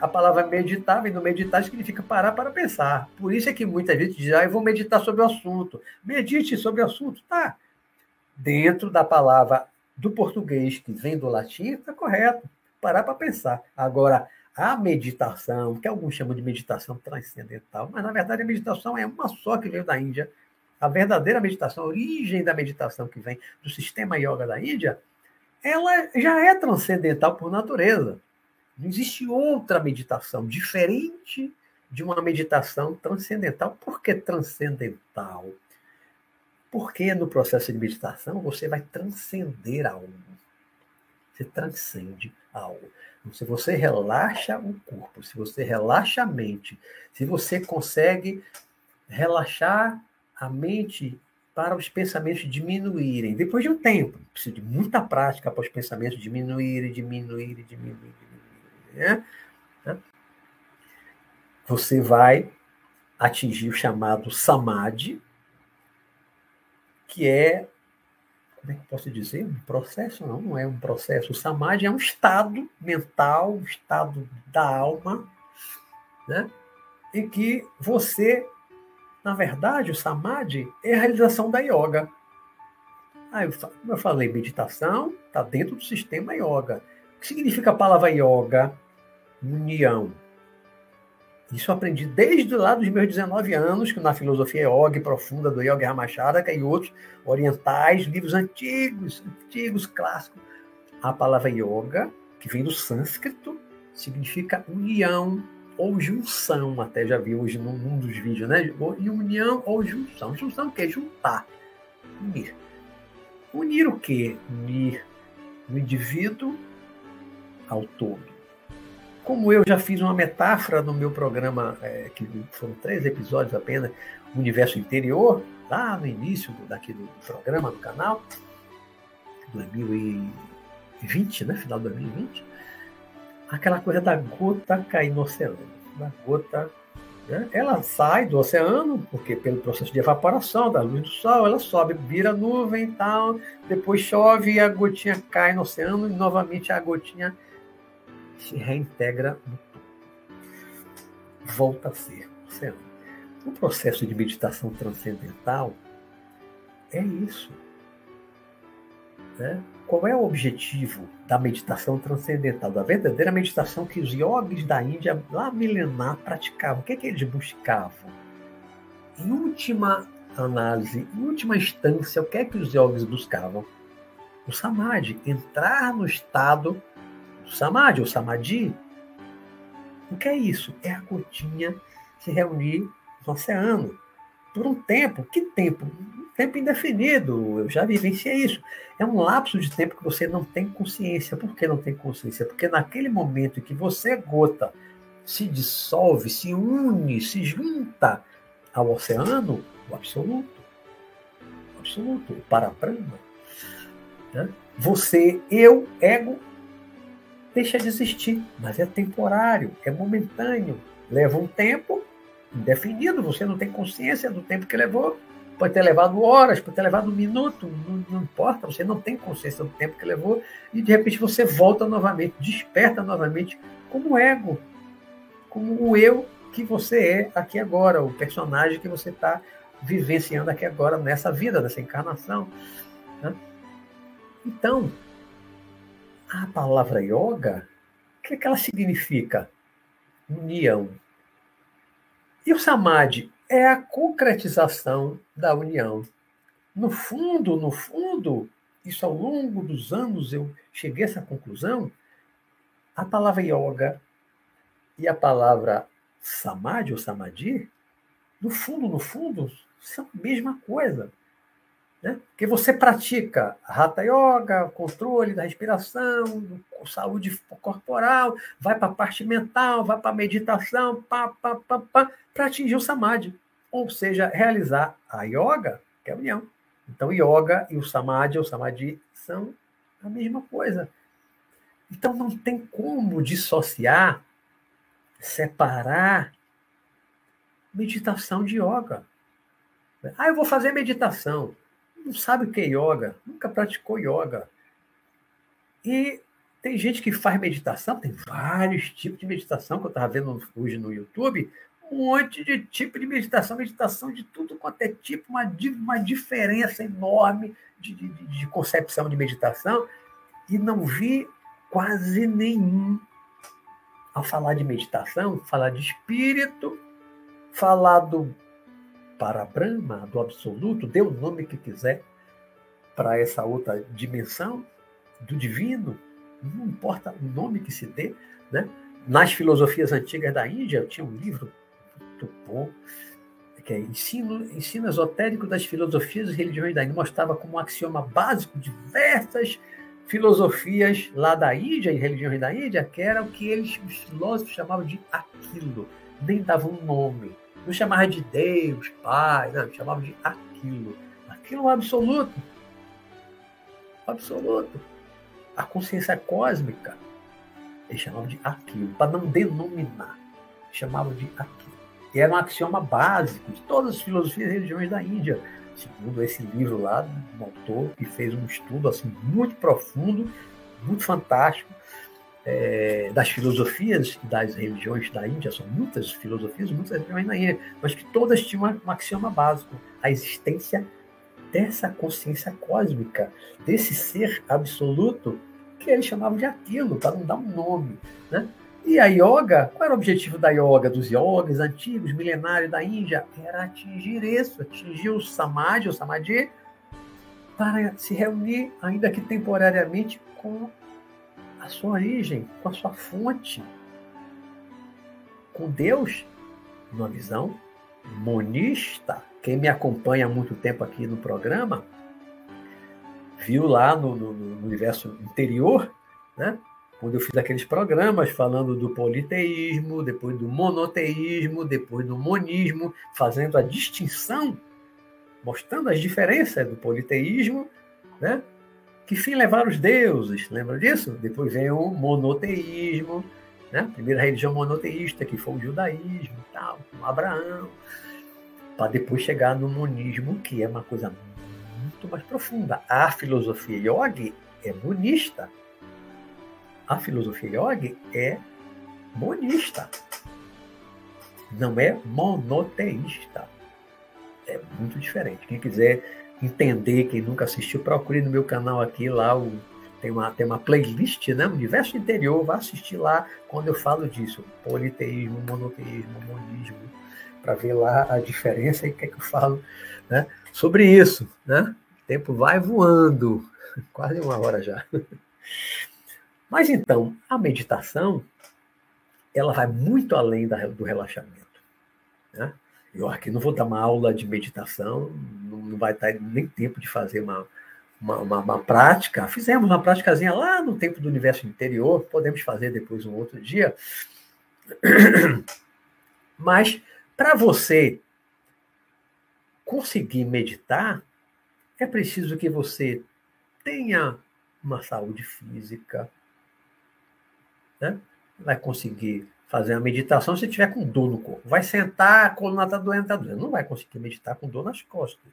a palavra meditar vem do meditar significa parar para pensar. Por isso é que muita gente diz, ah, eu vou meditar sobre o assunto. Medite sobre o assunto. Tá. Dentro da palavra do português que vem do latim, está correto. Parar para pensar. Agora, a meditação, que alguns chamam de meditação transcendental, mas na verdade a meditação é uma só que veio da Índia. A verdadeira meditação, a origem da meditação que vem do sistema yoga da Índia, ela já é transcendental por natureza. Não existe outra meditação diferente de uma meditação transcendental. Por que transcendental? Porque no processo de meditação você vai transcender algo. Você transcende algo. Então, se você relaxa o corpo, se você relaxa a mente, se você consegue relaxar a mente para os pensamentos diminuírem, depois de um tempo, precisa de muita prática para os pensamentos diminuírem, diminuírem, diminuírem, diminuírem. Né? Você vai atingir o chamado samadhi, que é, como é que posso dizer? Um processo? Não, não é um processo. O samadhi é um estado mental, um estado da alma, né? em que você, na verdade, o samadhi é a realização da yoga. Ah, como eu falei, meditação está dentro do sistema yoga. O que significa a palavra yoga? União isso eu aprendi desde lá dos meus 19 anos, que na filosofia yoga profunda do Yoga Ramacharaka e outros orientais, livros antigos, antigos, clássicos. A palavra yoga, que vem do sânscrito, significa união ou junção, até já vi hoje num, dos vídeos, né? União ou junção. Junção o quê? Juntar. Unir. Unir o quê? Unir o indivíduo ao todo. como eu já fiz uma metáfora no meu programa, é, que foram três episódios apenas, Universo Interior, lá no início daqui do programa, do canal, 2020, né? Final de 2020, aquela coisa da gota cair no oceano. Da gota. Né? Ela sai do oceano, porque pelo processo de evaporação da luz do sol, ela sobe, vira nuvem e tal, depois chove e a gotinha cai no oceano e novamente a gotinha se reintegra no tubo. Volta a ser oceano. O processo de meditação transcendental é isso. Né? Qual é o objetivo da meditação transcendental, da verdadeira meditação que os yogis da Índia, lá milenar, praticavam? O que, é que eles buscavam? Em última análise, em última instância, o que é que os yogis buscavam? O samadhi, entrar no estado do samadhi, ou samadhi. O que é isso? É a gotinha se reunir no oceano por um tempo. Que tempo? Tempo indefinido. Eu já vivenciei isso. É um lapso de tempo que você não tem consciência. Por que não tem consciência? Porque naquele momento em que você, gota, se dissolve, se une, se junta ao oceano, o absoluto, o absoluto, o parabrahma, né? você, eu, ego, deixa de existir. Mas é temporário, é momentâneo. Leva um tempo indefinido, você não tem consciência do tempo que levou Pode ter levado horas, pode ter levado um minuto, não, não, importa, você não tem consciência do tempo que levou, e de repente você volta novamente, desperta novamente como ego, como o eu que você é aqui agora, o personagem que você está vivenciando aqui agora, nessa vida, nessa encarnação. Né? Então, a palavra yoga, o que, é que ela significa? União. E o samadhi é a concretização da união. No fundo, no fundo, isso ao longo dos anos eu cheguei a essa conclusão, a palavra yoga e a palavra samadhi ou samadhi, no fundo, no fundo, são a mesma coisa. Né? Porque você pratica Hatha Yoga, controle da respiração, saúde corporal, vai para a parte mental, vai para a meditação, pá, pá, pá, pá, para atingir o Samadhi. Ou seja, realizar a Yoga, que é a união. Então, Yoga e o Samadhi, o Samadhi, são a mesma coisa. Então, não tem como dissociar, separar meditação de yoga. Ah, eu vou fazer meditação não sabe o que é yoga, nunca praticou yoga. E tem gente que faz meditação, tem vários tipos de meditação que eu estava vendo hoje no YouTube, um monte de tipo de meditação, meditação de tudo quanto é tipo, uma, uma diferença enorme de, de, de concepção de meditação, e não vi quase nenhum ao falar de meditação, falar de espírito, falar do para Brahma, do absoluto, dê o nome que quiser para essa outra dimensão do divino, não importa o nome que se dê, né? Nas filosofias antigas da Índia, eu tinha um livro muito bom, que é Ensino, Ensino Esotérico das Filosofias e Religiões da Índia, mostrava como um axioma básico diversas filosofias lá da Índia e religiões da Índia, que era o que eles, os filósofos, chamavam de aquilo, nem davam um nome. Não chamava de Deus, Pai, não, chamava de aquilo. Aquilo é absoluto. Absoluto. A consciência cósmica, eles chamavam de aquilo, para não denominar. Chamavam de aquilo. E era um axioma básico de todas as filosofias e religiões da Índia, segundo esse livro lá, um autor que fez um estudo assim muito profundo, muito fantástico, é, das filosofias das religiões da Índia, são muitas filosofias, muitas religiões na Índia, mas que todas tinham um axioma básico, a existência dessa consciência cósmica, desse ser absoluto, que eles chamavam de aquilo, para não dar um nome. Né? E a yoga, qual era o objetivo da yoga, dos yogis antigos, milenários da Índia? Era atingir isso, atingir o samadhi, o samadhi, para se reunir, ainda que temporariamente, com a sua origem, com a sua fonte, com Deus, numa visão monista. Quem me acompanha há muito tempo aqui no programa, viu lá no, no, no universo interior, né? Quando eu fiz aqueles programas falando do politeísmo, depois do monoteísmo, depois do monismo, fazendo a distinção, mostrando as diferenças do politeísmo, né? Que fim levaram os deuses, lembra disso? Depois vem o monoteísmo, né? A primeira religião monoteísta, que foi o judaísmo tal, com Abraão, para depois chegar no monismo, que é uma coisa muito mais profunda. A filosofia yogi é monista, a filosofia yogi é monista, não é monoteísta. É muito diferente. Quem quiser entender, quem nunca assistiu, procure no meu canal aqui, lá o, tem, uma, tem uma playlist, né? Universo Interior, vá assistir lá quando eu falo disso. Politeísmo, monoteísmo, monismo, para ver lá a diferença e o que é que eu falo né? sobre isso. Né? O tempo vai voando, quase uma hora já. Mas então, a meditação, ela vai muito além da, do relaxamento. Né? Eu aqui não vou dar uma aula de meditação, não vai dar nem tempo de fazer uma, uma, uma, uma prática. Fizemos uma práticazinha lá no tempo do universo interior, podemos fazer depois um outro dia. Mas para você conseguir meditar, é preciso que você tenha uma saúde física, né? Vai conseguir fazer a meditação se tiver com dor no corpo. Vai sentar, a coluna está doendo, está doendo. Não vai conseguir meditar com dor nas costas,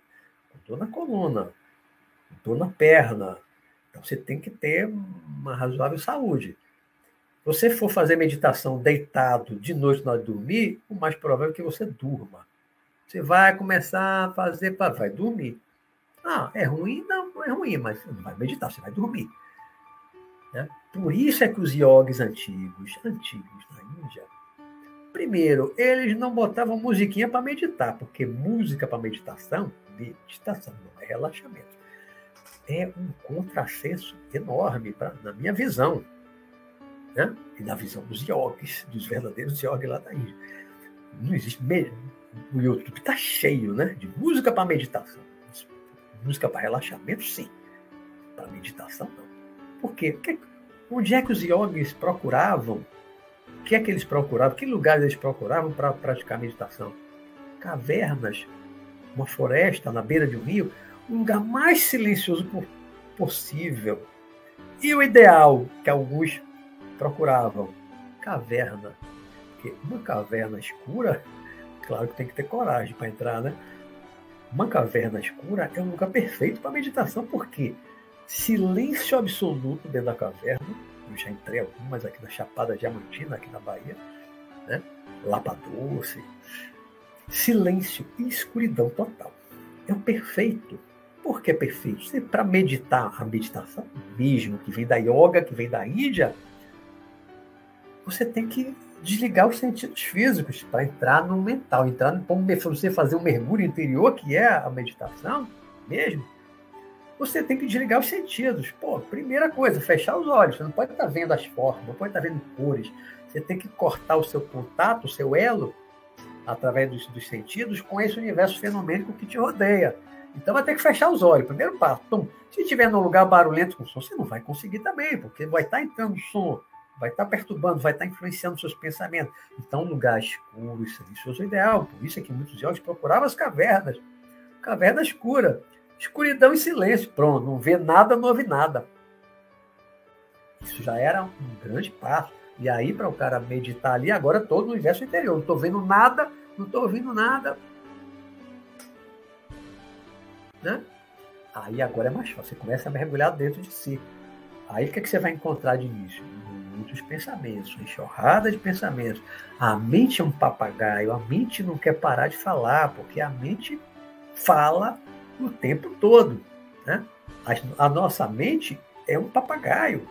com dor na coluna, com dor na perna. Então você tem que ter uma razoável saúde. Se você for fazer meditação deitado de noite na hora de dormir, o mais provável é que você durma. Você vai começar a fazer, vai dormir. Ah, é ruim? Não, não é ruim, mas não vai meditar, você vai dormir. Né? Por isso é que os iogues antigos, antigos na Índia, primeiro, eles não botavam musiquinha para meditar, porque música para meditação, meditação não é relaxamento. É um contrassenso enorme, pra, na minha visão, né? e na visão dos iogues, dos verdadeiros iogues lá da Índia. Não existe. O YouTube está cheio né? de música para meditação. Música para relaxamento, sim. Para meditação, não. Por quê? Porque onde é que os yogis procuravam? O que é que eles procuravam? Que lugares eles procuravam para praticar meditação? Cavernas, uma floresta na beira de um rio, um lugar mais silencioso possível. E o ideal que alguns procuravam? Caverna. Porque uma caverna escura, claro que tem que ter coragem para entrar, né? Uma caverna escura é um lugar perfeito para meditação, porque quê? Silêncio absoluto dentro da caverna. Eu já entrei algumas aqui na Chapada Diamantina, aqui na Bahia, né? Lapa Doce. Silêncio e escuridão total. É o perfeito. Por que é perfeito? Para meditar a meditação mesmo, que vem da yoga, que vem da Índia, você tem que desligar os sentidos físicos para entrar no mental, entrar no você fazer um mergulho interior, que é a meditação mesmo, você tem que desligar os sentidos. Pô, primeira coisa, fechar os olhos. Você não pode estar vendo as formas, não pode estar vendo cores. Você tem que cortar o seu contato, o seu elo, através dos, dos sentidos, com esse universo fenomênico que te rodeia. Então vai ter que fechar os olhos. Primeiro passo. Tum. Se estiver num lugar barulhento com som, você não vai conseguir também, porque vai estar entrando som, vai estar perturbando, vai estar influenciando seus pensamentos. Então, um lugar escuro e silencioso é ideal. Por isso é que muitos jovens procuravam as cavernas. Caverna escura. Escuridão e silêncio. Pronto, não vê nada, não ouve nada. Isso já era um grande passo. E aí, para o cara meditar ali, agora todo o universo interior. Não estou vendo nada, não estou ouvindo nada. Né? Aí agora é mais fácil. Você começa a mergulhar dentro de si. Aí o que, é que você vai encontrar de início? Muitos pensamentos, enxurrada de pensamentos. A mente é um papagaio, a mente não quer parar de falar, porque a mente fala o tempo todo. Né? A, a nossa mente é um papagaio.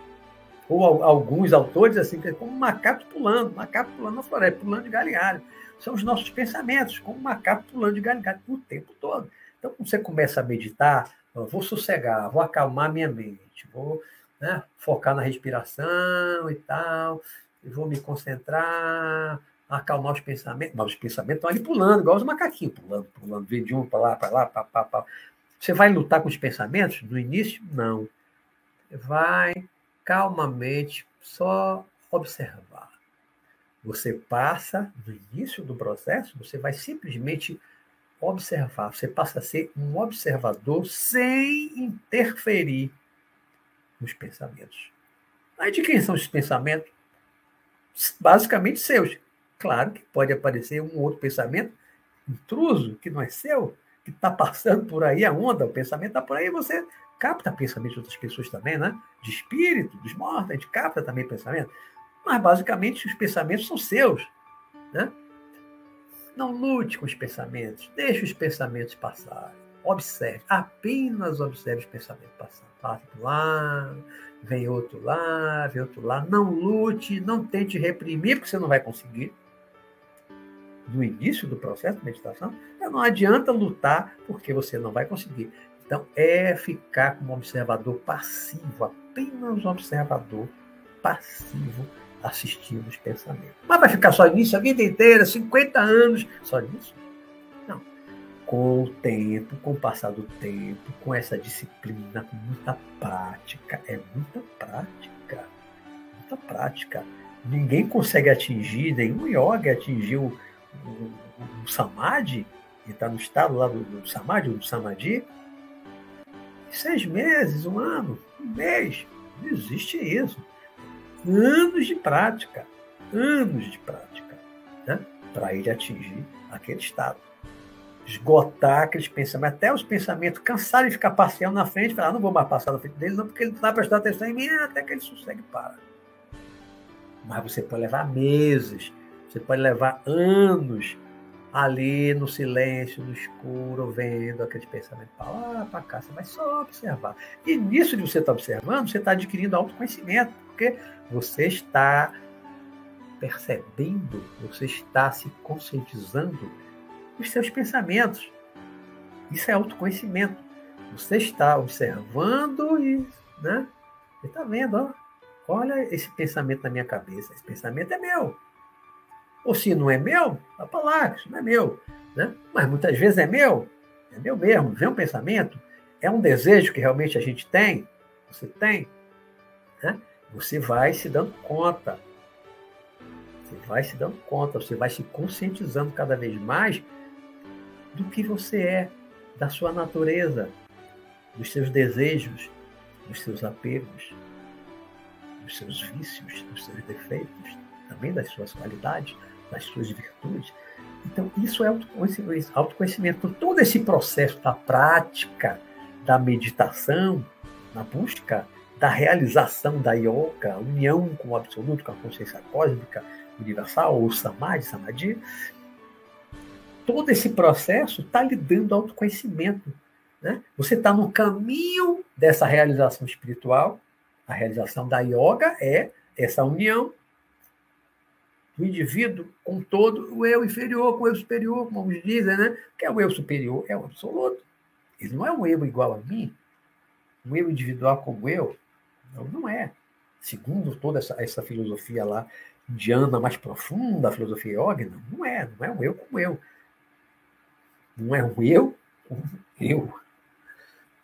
Ou alguns autores assim, é como um macaco pulando, macaco pulando na floresta, pulando de galho. São os nossos pensamentos, como um macaco pulando de galho o tempo todo. Então, quando você começa a meditar, vou sossegar, vou acalmar minha mente, vou né, focar na respiração e tal, e vou me concentrar, acalmar os pensamentos. Mas os pensamentos estão ali pulando, igual os macaquinhos, pulando, pulando, vem de um para lá, para lá, pá, pá. Você vai lutar com os pensamentos? No início, não. Vai calmamente só observar. Você passa, no início do processo, você vai simplesmente observar. Você passa a ser um observador sem interferir nos pensamentos. Aí de quem são esses pensamentos? Basicamente seus. Claro que pode aparecer um outro pensamento intruso, que não é seu, que está passando por aí a onda, o pensamento está por aí, você capta pensamento de outras pessoas também, né? De espírito, dos mortos, a gente capta também pensamento. Mas basicamente os pensamentos são seus, né? Não lute com os pensamentos, deixe os pensamentos passarem. Observe, apenas observe os pensamentos passar. Passa por lá, vem outro lá, vem outro lá. Não lute, não tente reprimir, porque você não vai conseguir. No início do processo de meditação, não adianta lutar, porque você não vai conseguir. Então, é ficar como observador passivo, apenas observador passivo assistindo os pensamentos. Mas vai ficar só nisso a vida inteira, 50 anos, só nisso? Não. Com o tempo, com o passar do tempo, com essa disciplina, com muita prática, é muita prática, muita prática. Ninguém consegue atingir, nenhum yoga atingiu o, o, samadhi, ele está no estado lá do, do samadhi, do samadhi, seis meses, um ano, um mês. Não existe isso anos de prática, anos de prática, né? para ele atingir aquele estado. Esgotar aqueles pensamentos, até os pensamentos cansarem de ficar passeando na frente, falar, ah, não vou mais passar na frente dele, não, porque ele não está prestando atenção em mim, até que ele sossegue para. Mas você pode levar meses, você pode levar anos ali no silêncio, no escuro, vendo aqueles pensamentos para lá, para cá. Você vai só observar. E nisso de você estar tá observando, você está adquirindo autoconhecimento, porque você está percebendo, você está se conscientizando dos seus pensamentos. Isso é autoconhecimento. Você está observando e, né? Você está vendo, ó, olha esse pensamento na minha cabeça. Esse pensamento é meu. Ou se não é meu, vai para lá, isso não é meu. Né? Mas muitas vezes é meu, é meu mesmo. Vem um pensamento, é um desejo que realmente a gente tem, você tem, né? você vai se dando conta. Você vai se dando conta, você vai se conscientizando cada vez mais do que você é, da sua natureza, dos seus desejos, dos seus apegos, dos seus vícios, dos seus defeitos, também das suas qualidades das suas virtudes. Então, isso é autoconhecimento. Então, todo esse processo da prática, da meditação, na busca da realização da yoga, união com o absoluto, com a consciência cósmica universal, ou samadhi, samadhi, todo esse processo está lhe dando autoconhecimento. Né? Você está no caminho dessa realização espiritual. A realização da yoga é essa união do indivíduo com todo, o eu inferior com o eu superior, como alguns dizem, né? Que é o eu superior, é o absoluto. Ele não é um eu igual a mim, um eu individual como eu. Não, é. Segundo toda essa, essa filosofia lá indiana mais profunda, a filosofia yoga, não, não é. Não é um eu como eu. Não é um eu como eu.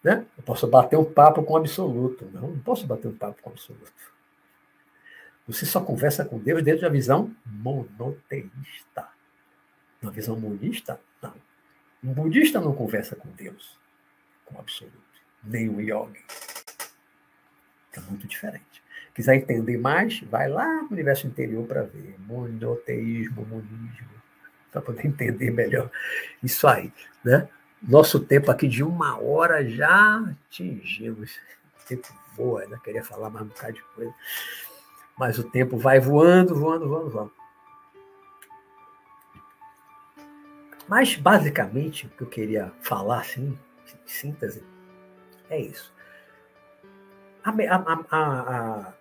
Né? Eu posso bater um papo com o absoluto. Não, não posso bater um papo com o absoluto. Você só conversa com Deus dentro da visão monoteísta. Na visão monista, não. Um budista não conversa com Deus, com o absoluto. Nem um yogi. É muito diferente. Quiser entender mais, vai lá no universo interior para ver. Monoteísmo, monismo. Para poder entender melhor isso aí. Né? Nosso tempo aqui de uma hora já atingimos. O tempo voa, né? Queria falar mais um bocado de coisa. Mas o tempo vai voando, voando, voando, voando. Mas, basicamente, o que eu queria falar, assim, síntese, é isso. A, a, a,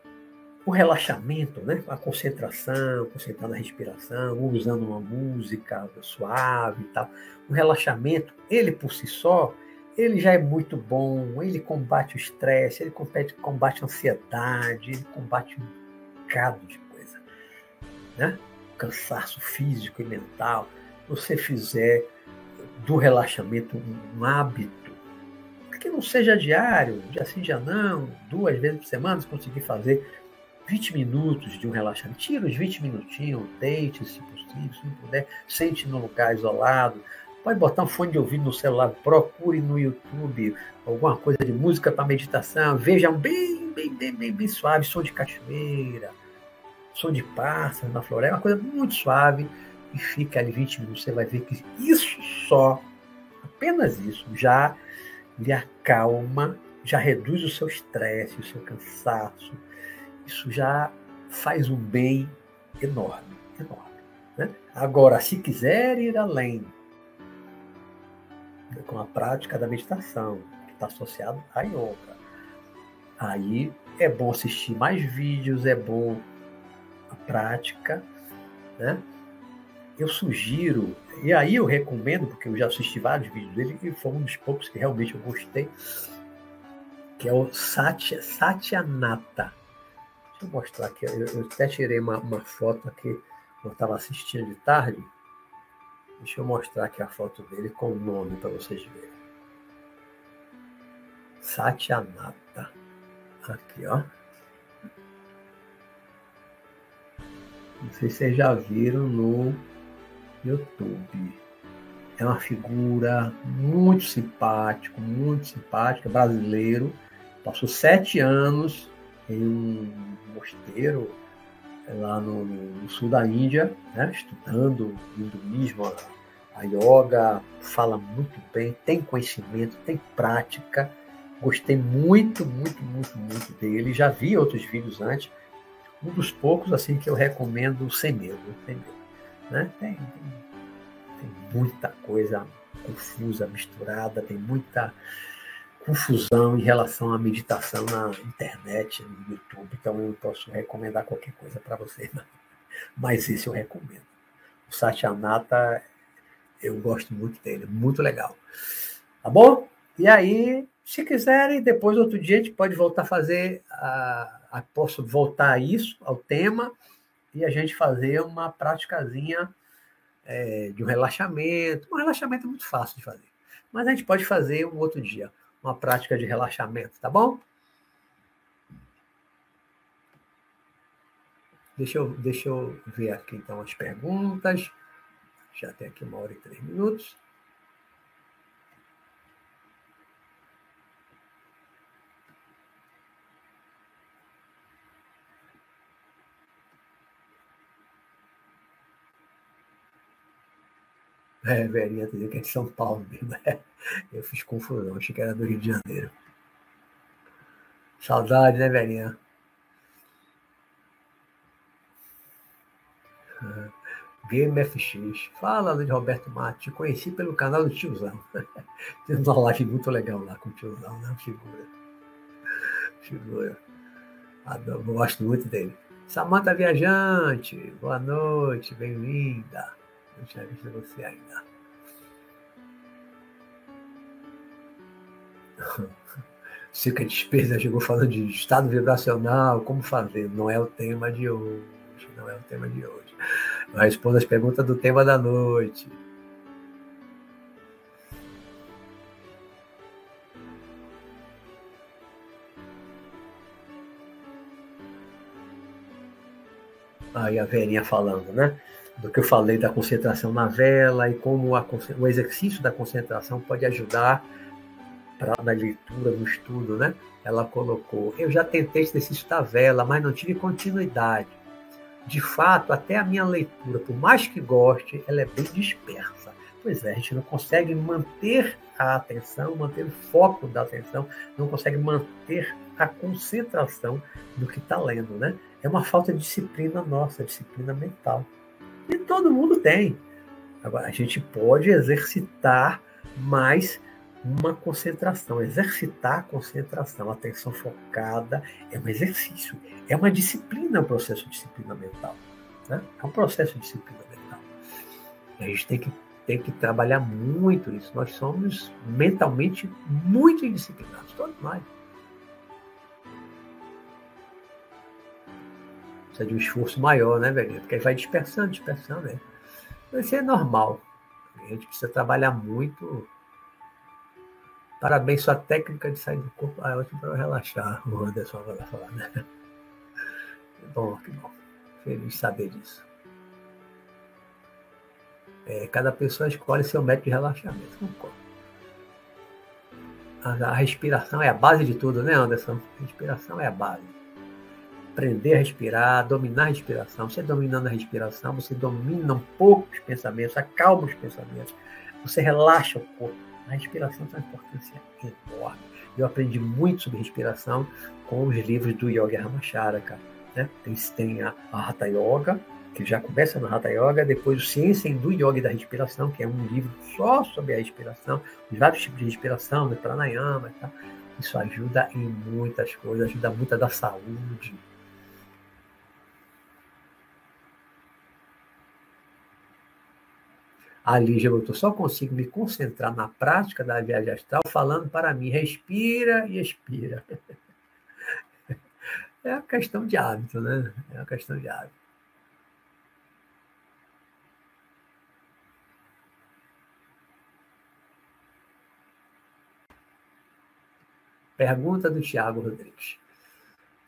o relaxamento, né? a concentração, concentrar na respiração, usando uma música suave e tal. O relaxamento, ele por si só, ele já é muito bom, ele combate o estresse, ele combate, combate a ansiedade, ele combate bocado de coisa. Né? Cansaço físico e mental. Você fizer do relaxamento um hábito, que não seja diário, dia sim, dia não, duas vezes por semana, se conseguir fazer 20 minutos de um relaxamento. Tira os 20 minutinhos, deite, se possível, se não puder, sente num lugar isolado. Pode botar um fone de ouvido no celular, procure no YouTube alguma coisa de música para meditação, veja um bem, bem, bem, bem, bem suave, som de cachoeira, som de pássaros na floresta, uma coisa muito suave, e fica ali 20 minutos. Você vai ver que isso só, apenas isso, já lhe acalma, já reduz o seu estresse, o seu cansaço. Isso já faz um bem enorme, enorme. Né? Agora, se quiser ir além com a prática da meditação, que está associado à yoga, aí é bom assistir mais vídeos, é bom a prática, né? Eu sugiro, e aí eu recomendo, porque eu já assisti vários vídeos dele, e foi um dos poucos que realmente eu gostei, que é o Satya, Satyanata. Deixa eu mostrar aqui, eu, eu até tirei uma, uma foto aqui, eu estava assistindo de tarde. Deixa eu mostrar aqui a foto dele com o nome para vocês verem. Satyanata. Aqui, ó. Não sei se vocês já viram no YouTube. É uma figura muito simpático, muito simpática, brasileiro. Passou sete anos em um mosteiro lá no, no sul da Índia, né, estudando hinduísmo, a, a yoga, fala muito bem, tem conhecimento, tem prática. Gostei muito, muito, muito, muito dele. Já vi outros vídeos antes. Um dos poucos assim que eu recomendo sem medo. Sem medo né? tem, tem, tem muita coisa confusa, misturada, tem muita confusão em relação à meditação na internet, no YouTube, então eu posso recomendar qualquer coisa para você, né? mas esse eu recomendo. O Satyanata, eu gosto muito dele, muito legal. Tá bom? E aí, se quiserem, depois outro dia a gente pode voltar a fazer, a, a, posso voltar a isso, ao tema, e a gente fazer uma praticazinha é, de um relaxamento. Um relaxamento é muito fácil de fazer, mas a gente pode fazer um outro dia uma prática de relaxamento, tá bom? Deixa eu, deixa eu ver aqui então as perguntas. Já tem aqui uma hora e três minutos. É, Verinha dizendo que é de São Paulo mesmo. Né? Eu fiz confusão, achei que era do Rio de Janeiro. Saudade, né, Verinha? Game FX. Fala, Luiz Roberto Mate. Te conheci pelo canal do tiozão. Tem uma live muito legal lá com o tiozão, né? Figura. Figura. Adoro, gosto muito dele. Samanta Viajante, boa noite, bem-vinda. Não tinha visto você ainda. Cica Despesa chegou falando de estado vibracional, como fazer. Não é o tema de hoje. Não é o tema de hoje. Eu respondo as perguntas do tema da noite. Aí a velhinha falando, né? Do que eu falei da concentração na vela e como a, o exercício da concentração pode ajudar pra, na leitura, no estudo, né? Ela colocou: Eu já tentei exercício da vela, mas não tive continuidade. De fato, até a minha leitura, por mais que goste, ela é bem dispersa. Pois é, a gente não consegue manter a atenção, manter o foco da atenção, não consegue manter a concentração do que está lendo, né? É uma falta de disciplina nossa, disciplina mental. E todo mundo tem. Agora, a gente pode exercitar mais uma concentração, exercitar a concentração, atenção focada é um exercício, é uma disciplina, é um processo de disciplina mental. Né? É um processo de disciplina mental. A gente tem que, tem que trabalhar muito isso. Nós somos mentalmente muito indisciplinados, todos nós. Precisa de um esforço maior, né, velho? Porque aí vai dispersando, dispersando, né? Isso é normal. A gente precisa trabalhar muito. Parabéns, sua técnica de sair do corpo. Ah, é ótimo para relaxar. O Anderson vai falar, né? bom, que bom. Feliz saber disso. É, cada pessoa escolhe seu método de relaxamento. A, a respiração é a base de tudo, né, Anderson? A respiração é a base. Aprender a respirar, dominar a respiração. Você dominando a respiração, você domina um pouco os pensamentos, acalma os pensamentos, você relaxa o corpo. A respiração tem uma importância enorme. Eu aprendi muito sobre respiração com os livros do Yogi Ramacharaka. Né? Tem, tem a, Hatha Yoga, que já começa na Hatha Yoga, depois o Ciência do Yoga da Respiração, que é um livro só sobre a respiração, os vários tipos de respiração, né, pranayama, tá? isso ajuda em muitas coisas, ajuda muito a dar saúde. A Lígia botou, só consigo me concentrar na prática da viagem astral falando para mim, respira e expira. É uma questão de hábito, né? É uma questão de hábito. Pergunta do Tiago Rodrigues.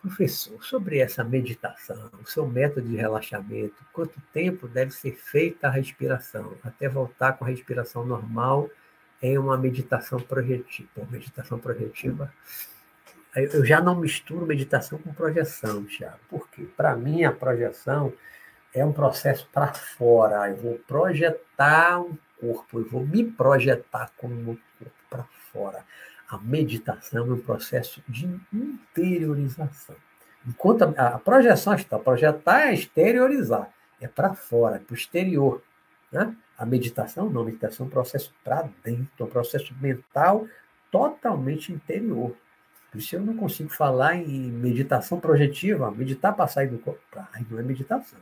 Professor, sobre essa meditação, o seu método de relaxamento, quanto tempo deve ser feita a respiração até voltar com a respiração normal em uma meditação projetiva? Meditação projetiva. Eu já não misturo meditação com projeção, Tiago. Por quê? Para mim, a projeção é um processo para fora. Eu vou projetar um corpo, eu vou me projetar como um corpo para fora. A meditação é um processo de interiorização. Enquanto a, a projeção está, projetar é exteriorizar, é para fora, é para o exterior. Né? A meditação não, a meditação é um processo para dentro, é um processo mental totalmente interior. Por isso eu não consigo falar em meditação projetiva, meditar para sair do corpo. Não é meditação.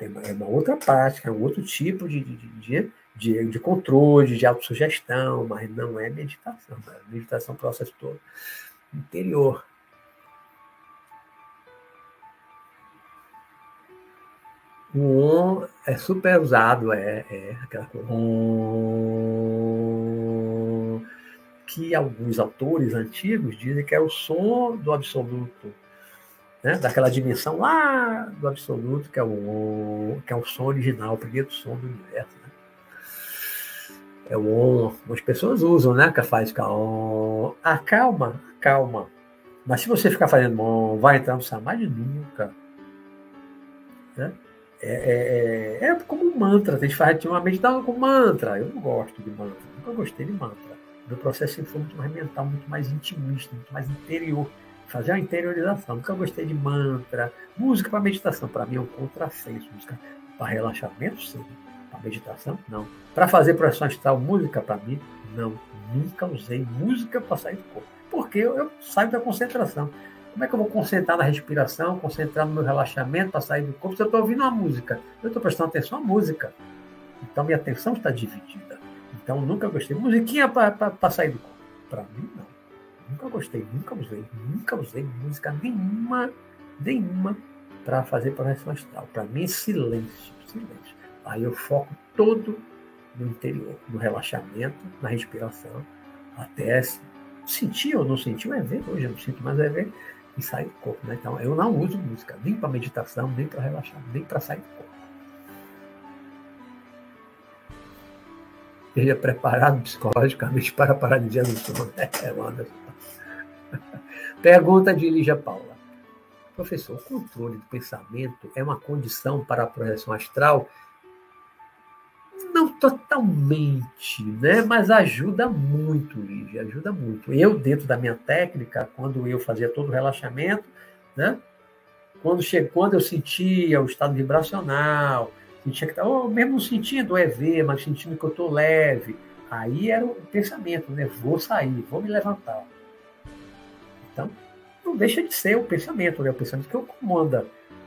É uma outra prática, é um outro tipo de, de, de, de, de controle, de autossugestão, mas não é meditação. Né? Meditação é um processo todo interior. O on é super usado, é, é aquela coisa. On, que alguns autores antigos dizem que é o som do absoluto, né? daquela dimensão lá do absoluto, que é o, que é o som original, o primeiro som do universo. É o on. As pessoas usam, né? Que faz on. Acalma, calma. Mas se você ficar fazendo on, vai entrar no samadhi nunca. Né? É, é, é, é, como um mantra. A gente faz uma meditação com mantra. Eu não gosto de mantra. Nunca gostei de mantra. Meu processo foi muito mais mental, muito mais intimista, muito mais interior. Fazer a interiorização. Nunca gostei de mantra. Música para meditação. Para mim é um contrassenso. Música para relaxamento, sim a meditação? Não. Para fazer projeção astral, música para mim? Não. Nunca usei música para sair do corpo. Porque eu, eu, saio da concentração. Como é que eu vou concentrar na respiração, concentrar no meu relaxamento para sair do corpo se eu estou ouvindo a música? Eu estou prestando atenção à música. Então minha atenção está dividida. Então nunca gostei. Musiquinha para sair do corpo. Para mim, não. Nunca gostei, nunca usei, nunca usei música nenhuma, nenhuma para fazer projeção astral. Para mim, silêncio, silêncio. Aí eu foco todo no interior, no relaxamento, na respiração, até sentir ou não sentir, é ver, hoje eu não sinto mais é ver, e sair do corpo. Né? Então eu não uso música, nem para meditação, nem para relaxar, nem para sair do corpo. Esteja preparado psicologicamente para paralisia do sono. É. Pergunta de Lígia Paula. Professor, o controle do pensamento é uma condição para a projeção astral não totalmente, né? Mas ajuda muito, Lígia, ajuda muito. Eu, dentro da minha técnica, quando eu fazia todo o relaxamento, né? Quando, che... quando eu sentia o estado vibracional, sentia que estava, oh, mesmo sentindo o EV, mas sentindo que eu estou leve, aí era o pensamento, né? Vou sair, vou me levantar. Então, não deixa de ser o pensamento, né? O pensamento que eu comanda.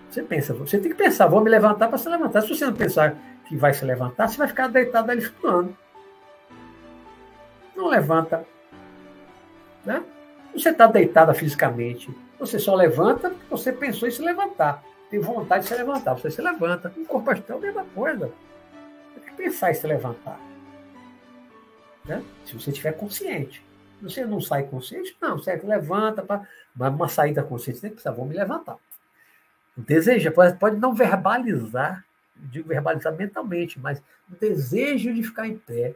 Você pensa, você tem que pensar, vou me levantar para se levantar. Se você não pensar que vai se levantar, você vai ficar deitado ali estudando. Não levanta. Né? Você está deitada fisicamente. Você só levanta porque você pensou em se levantar. Tem vontade de se levantar. Você se levanta. O corpo astral é a mesma coisa. Tem que pensar em se levantar. Né? Se você estiver consciente. Você não sai consciente? Não, você levanta para. Mas uma saída consciente, você pensar, vou me levantar. Pode, pode não verbalizar, digo verbalizar mentalmente, mas o desejo de ficar em pé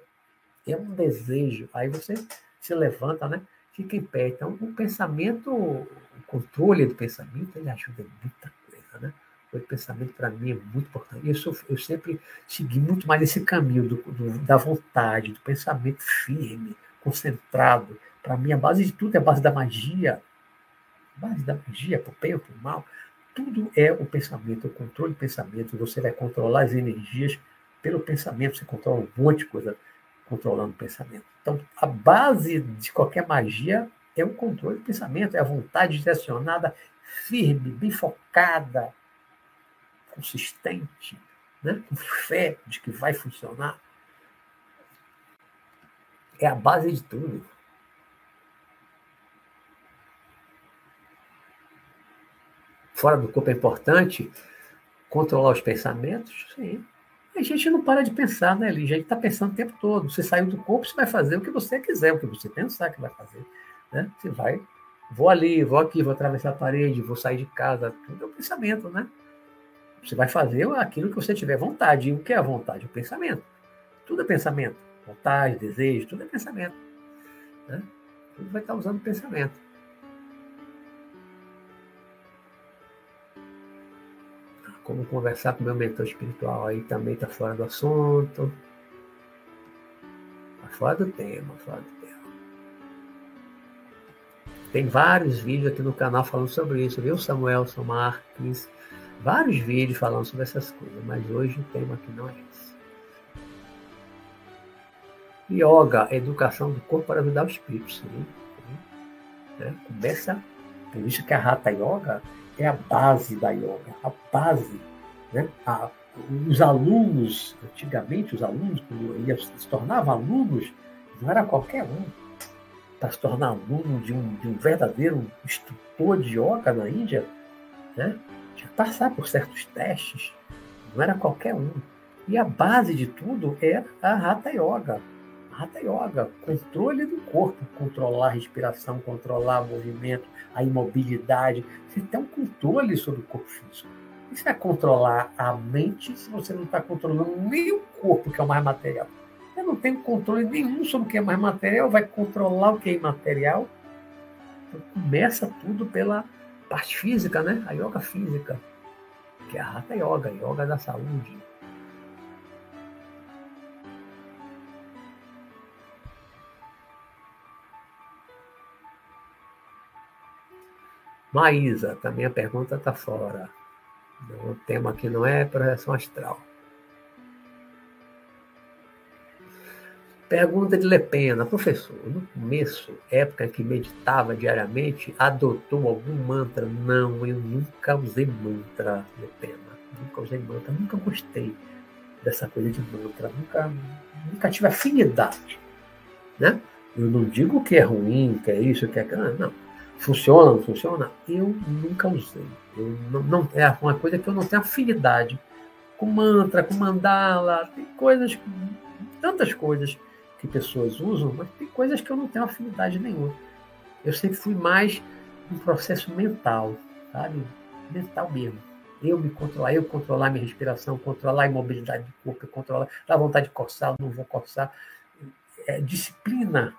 é um desejo. Aí você se levanta, né? Fica em pé. Então, o pensamento, o controle do pensamento, ele ajuda muita coisa, né? O pensamento, para mim, é muito importante. Eu, sou, eu sempre segui muito mais esse caminho do, do, da vontade, do pensamento firme, concentrado. Para mim, a base de tudo é a base da magia. A base da magia, para o bem ou para o mal. Tudo é o pensamento, o controle do pensamento. Você vai controlar as energias pelo pensamento, você controla um monte de coisa controlando o pensamento. Então, a base de qualquer magia é o controle do pensamento, é a vontade direcionada, firme, bem focada, consistente, né? com fé de que vai funcionar. É a base de tudo. Fora do corpo é importante controlar os pensamentos? Sim. A gente não para de pensar, né, Lígia? A gente está pensando o tempo todo. Você saiu do corpo, você vai fazer o que você quiser, o que você pensar que vai fazer. Né? Você vai, vou ali, vou aqui, vou atravessar a parede, vou sair de casa. Tudo é o pensamento, né? Você vai fazer aquilo que você tiver vontade. E o que é a vontade? O pensamento. Tudo é pensamento. Vontade, desejo, tudo é pensamento. Né? Tudo vai estar usando pensamento. Como conversar com meu mentor espiritual aí também está fora do assunto. Está fora do tema, fora do tema. Tem vários vídeos aqui no canal falando sobre isso, viu, Samuelson Marques? Vários vídeos falando sobre essas coisas, mas hoje o tema aqui não é esse. Yoga, educação do corpo para ajudar o espírito, sim. Né? Começa, por isso que a Hatha Yoga é a base da yoga, a base. Né? A, os alunos, antigamente, os alunos, quando iam, se tornavam alunos, não era qualquer um. Para se tornar aluno de um, de um verdadeiro instrutor de yoga na Índia, né? tinha que passar por certos testes, não era qualquer um. E a base de tudo era a Hatha Yoga. Hatha Yoga, controle do corpo, controlar a respiração, controlar o movimento, a imobilidade. Você tem um controle sobre o corpo físico. E você vai controlar a mente se você não está controlando nem o corpo, que é o mais material. Eu não tenho controle nenhum sobre o que é mais material, vai controlar o que é imaterial. Então, começa tudo pela parte física, né? A yoga física, que é a Hatha Yoga, a yoga da saúde. Maísa, também a pergunta está fora. O tema aqui não é projeção astral. Pergunta de Lepena, professor, no começo, época em que meditava diariamente, adotou algum mantra? Não, eu nunca usei mantra, Lepena. Nunca usei mantra, nunca gostei dessa coisa de mantra, nunca, nunca tive afinidade. Né? Eu não digo que é ruim, que é isso, que é aquilo, não. Funciona, não funciona? Eu nunca usei. Eu não, não, é uma coisa que eu não tenho afinidade com mantra, com mandala, tem coisas, tantas coisas que pessoas usam, mas tem coisas que eu não tenho afinidade nenhuma. Eu sempre fui mais um processo mental, sabe? Mental mesmo. Eu me controlar, eu controlar minha respiração, controlar a imobilidade do corpo, controlar, dar vontade de coçar, não vou coçar. É, disciplina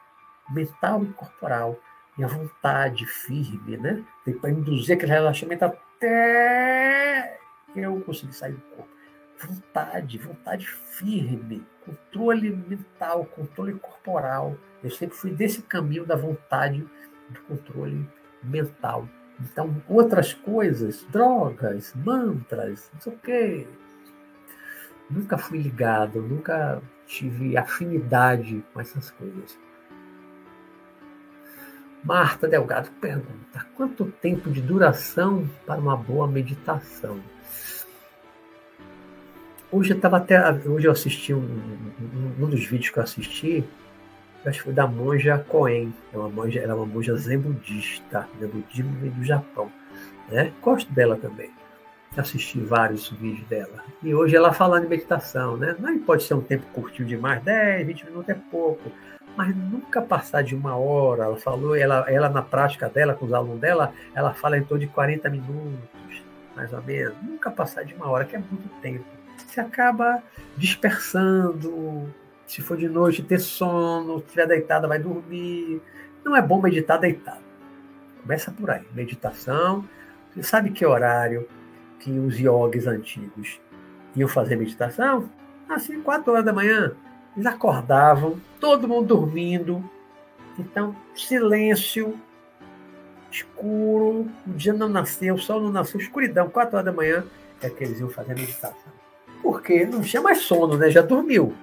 mental e corporal minha vontade firme, né? Para induzir aquele relaxamento até eu conseguir sair do corpo. Vontade, vontade firme, controle mental, controle corporal. Eu sempre fui desse caminho da vontade, do controle mental. Então, outras coisas, drogas, mantras, não sei o quê. Nunca fui ligado, nunca tive afinidade com essas coisas. Marta Delgado pergunta: quanto tempo de duração para uma boa meditação? Hoje eu estava até hoje eu assisti um, um, um, dos vídeos que eu assisti, acho que foi da monja Coen, é uma monja, ela é uma monja zen budista, zen budismo do Japão, né? Gosto dela também. Assisti vários vídeos dela. E hoje ela falando de meditação, né? Não pode ser um tempo curtinho demais, 10, 20 minutos é pouco mas nunca passar de uma hora. Ela falou, ela, ela na prática dela, com os alunos dela, ela fala em torno de 40 minutos. mais ou menos. Nunca passar de uma hora, que é muito tempo. Você acaba dispersando. Se for de noite, ter sono. Se estiver deitada, vai dormir. Não é bom meditar deitado. Começa por aí. Meditação. Você sabe que horário que os yogis antigos iam fazer meditação? Assim, quatro horas da manhã. Eles acordavam, todo mundo dormindo. Então, silêncio, escuro, o dia não nasceu, o sol não nasceu, escuridão, quatro horas da manhã, é que eles iam fazer meditação. Porque não tinha mais sono, né? Já dormiu.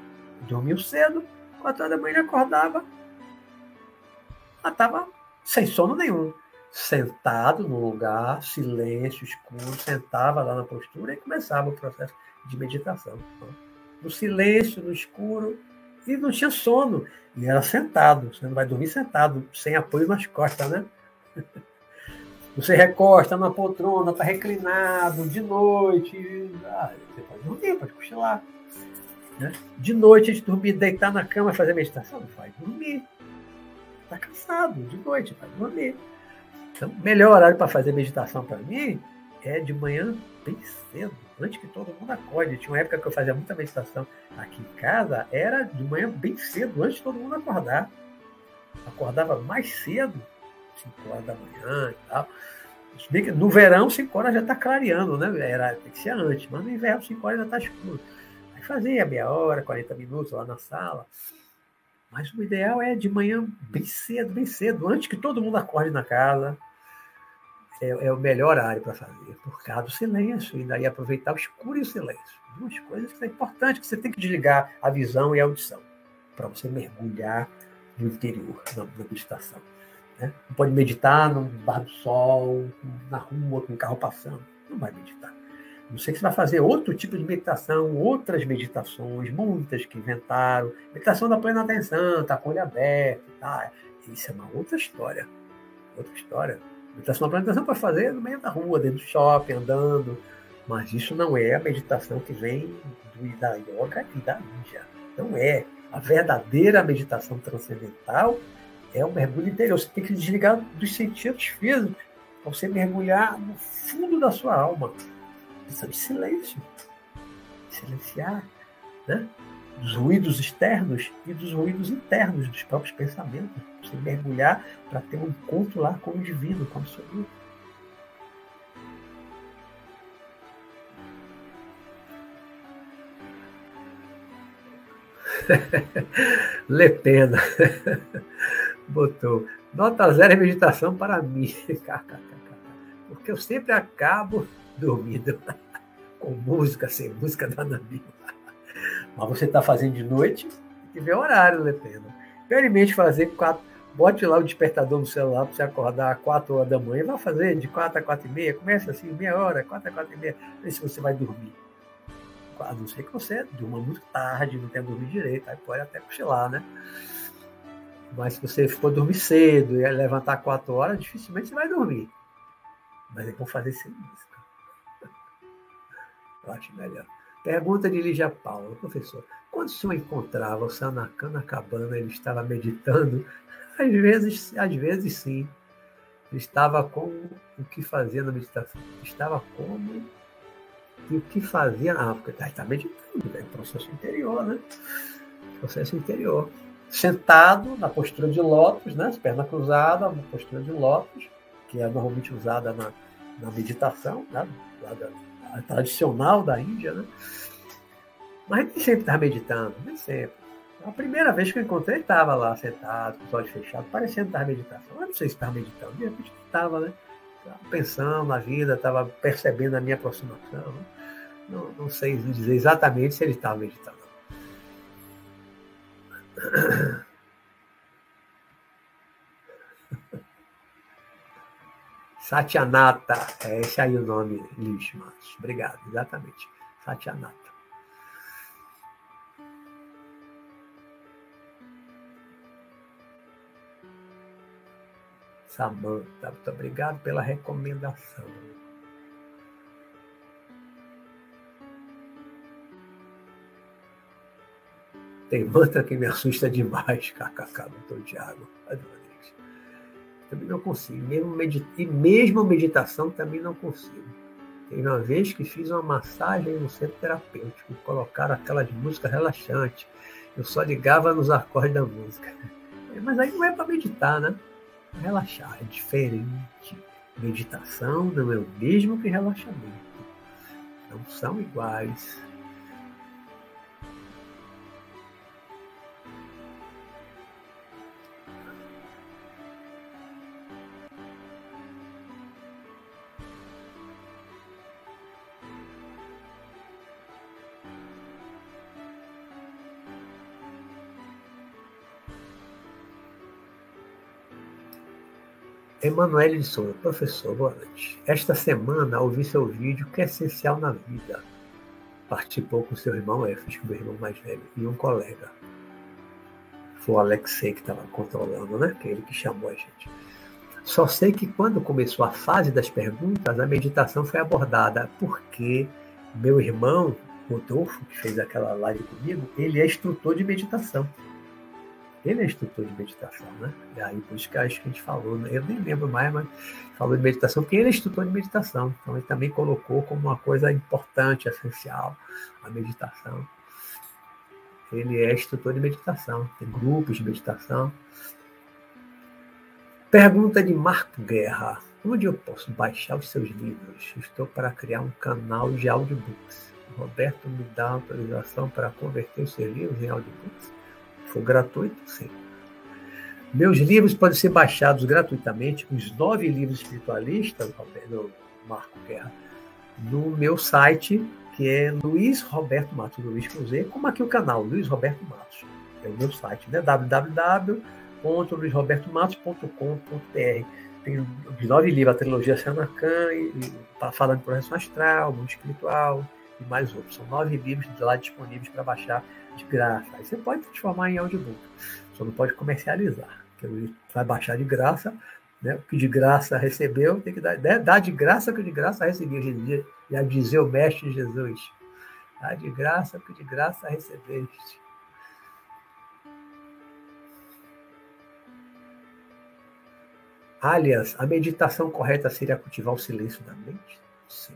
Dormiu cedo, quatro horas da manhã acordava, ela estava sem sono nenhum. Sentado no lugar, silêncio, escuro, sentava lá na postura e começava o processo de meditação. No silêncio, no escuro, e não tinha sono. E era sentado. Você não vai dormir sentado, sem apoio nas costas, né? Você recosta na poltrona, está reclinado, de noite. Ah, você pode dormir, pode cochilar. Né? De noite, a gente dormir, deitar na cama e fazer meditação, não faz dormir. Está cansado, de noite, vai dormir. Então, melhor horário para fazer meditação para mim é de manhã bem cedo, antes que todo mundo acorde. Tinha uma época que eu fazia muita meditação aqui em casa, era de manhã bem cedo, antes de todo mundo acordar. Acordava mais cedo 5 horas da manhã e tal. No verão, 5 horas já está clareando, né? Era, tem que ser antes, mas no inverno, 5 horas já está escuro. Aí fazia meia hora, 40 minutos lá na sala. Mas o ideal é de manhã, bem cedo, bem cedo, antes que todo mundo acorde na casa. É, é o melhor horário para fazer, por causa do silêncio, e daí aproveitar o escuro e o silêncio. Duas coisas que são importantes, que você tem que desligar a visão e a audição, para você mergulhar no interior, na, na meditação. Né? Não pode meditar no bar do sol, na rua, com um carro passando. Não vai meditar. Não sei que você vai fazer outro tipo de meditação, outras meditações, muitas que inventaram. Meditação da plena atenção, tá com o olho aberto. Tá? Isso é uma outra história. Outra história. Meditação plena atenção para fazer no meio da rua, dentro do shopping, andando. Mas isso não é a meditação que vem do, da yoga e da Índia. Não é. A verdadeira meditação transcendental é um mergulho interior. Você tem que desligar dos sentidos físicos para você mergulhar no fundo da sua alma. Precisa de silêncio. Silenciar, né? Dos ruídos externos e dos ruídos internos dos próprios pensamentos. Você mergulhar para ter um encontro lá com o divino, com o absoluto. Lê pena botou nota zero em meditação para mim. Porque eu sempre acabo dormindo com música, sem música, nada mesmo. Mas você está fazendo de noite, que ver o horário, depende. Experimente fazer quatro. Bote lá o despertador no celular para você acordar às 4 horas da manhã. Vai fazer de 4 a 4 e meia. Começa assim, meia hora, 4 a 4 e meia. Vê se você vai dormir. A não ser que você durma muito tarde, não tenha dormido direito. Aí pode até cochilar, né? Mas se você for dormir cedo e levantar quatro horas, dificilmente você vai dormir. Mas é bom fazer sem música. Eu acho melhor. Pergunta de Lígia Paula, professor. Quando o senhor encontrava o Sanacan na cabana, ele estava meditando? Às vezes, às vezes sim. Estava com o que fazia na meditação. Estava como e o que fazia. Ah, porque está meditando, é um processo interior, né? Processo interior sentado na postura de lótus, né? perna cruzada, na postura de lótus, que é normalmente usada na, na meditação, né? da, tradicional da Índia. Né? Mas nem sempre estava meditando, nem sempre. A primeira vez que eu encontrei, ele estava lá sentado, com os olhos fechados, parecendo estar meditando. Eu não sei se estava meditando, de repente estava, né? Estava pensando na vida, estava percebendo a minha aproximação. Né? Não, não sei dizer exatamente se ele estava meditando. Satyanata, é esse aí o nome, lixo, Matos. Obrigado, exatamente. Satyanata. Samanta, muito obrigado pela recomendação. Tem mantra que me assusta demais, kkk, doutor Tiago. Também não consigo. Mesmo medit... E mesmo meditação também não consigo. Teve uma vez que fiz uma massagem no centro terapêutico, colocaram aquelas músicas relaxantes. Eu só ligava nos acordes da música. Mas aí não é para meditar, né? Relaxar é diferente. Meditação não é o mesmo que relaxamento. Não são iguais. Emanuele de Souza, professor, boa noite. Esta semana ouvi seu vídeo que é essencial na vida. Participou com seu irmão Efes, meu irmão mais velho, e um colega. Foi o Alexei que estava controlando, né? Que é ele que chamou a gente. Só sei que quando começou a fase das perguntas, a meditação foi abordada, porque meu irmão, Rodolfo, que fez aquela live comigo, ele é instrutor de meditação. Ele é instrutor de meditação, né? E aí, por isso que acho que a gente falou, né? eu nem lembro mais, mas falou de meditação, porque ele é instrutor de meditação. Então, ele também colocou como uma coisa importante, essencial, a meditação. Ele é instrutor de meditação, tem grupos de meditação. Pergunta de Marco Guerra. Onde eu posso baixar os seus livros? Estou para criar um canal de audiobooks. Roberto me dá autorização para converter os seus livros em audiobooks? For gratuito, sim. Meus livros podem ser baixados gratuitamente, os nove livros espiritualistas, do Marco Guerra, no meu site, que é Luiz Roberto Matos, Luiz Cruzeiro, como aqui o canal, Luiz Roberto Matos. É o meu site, né? www.luizrobertomatos.com.br. Tem os nove livros, a trilogia Sanacan, falando de projeção astral, mundo espiritual e mais outros. São nove livros lá disponíveis para baixar de graça. Aí você pode transformar em audiobook, só não pode comercializar. Porque vai baixar de graça, né? o que de graça recebeu, tem que dar, né? dá de graça o que de graça recebeu. Já dizia o Mestre Jesus. Dá de graça o que de graça recebeste. Aliás, a meditação correta seria cultivar o silêncio da mente? Sim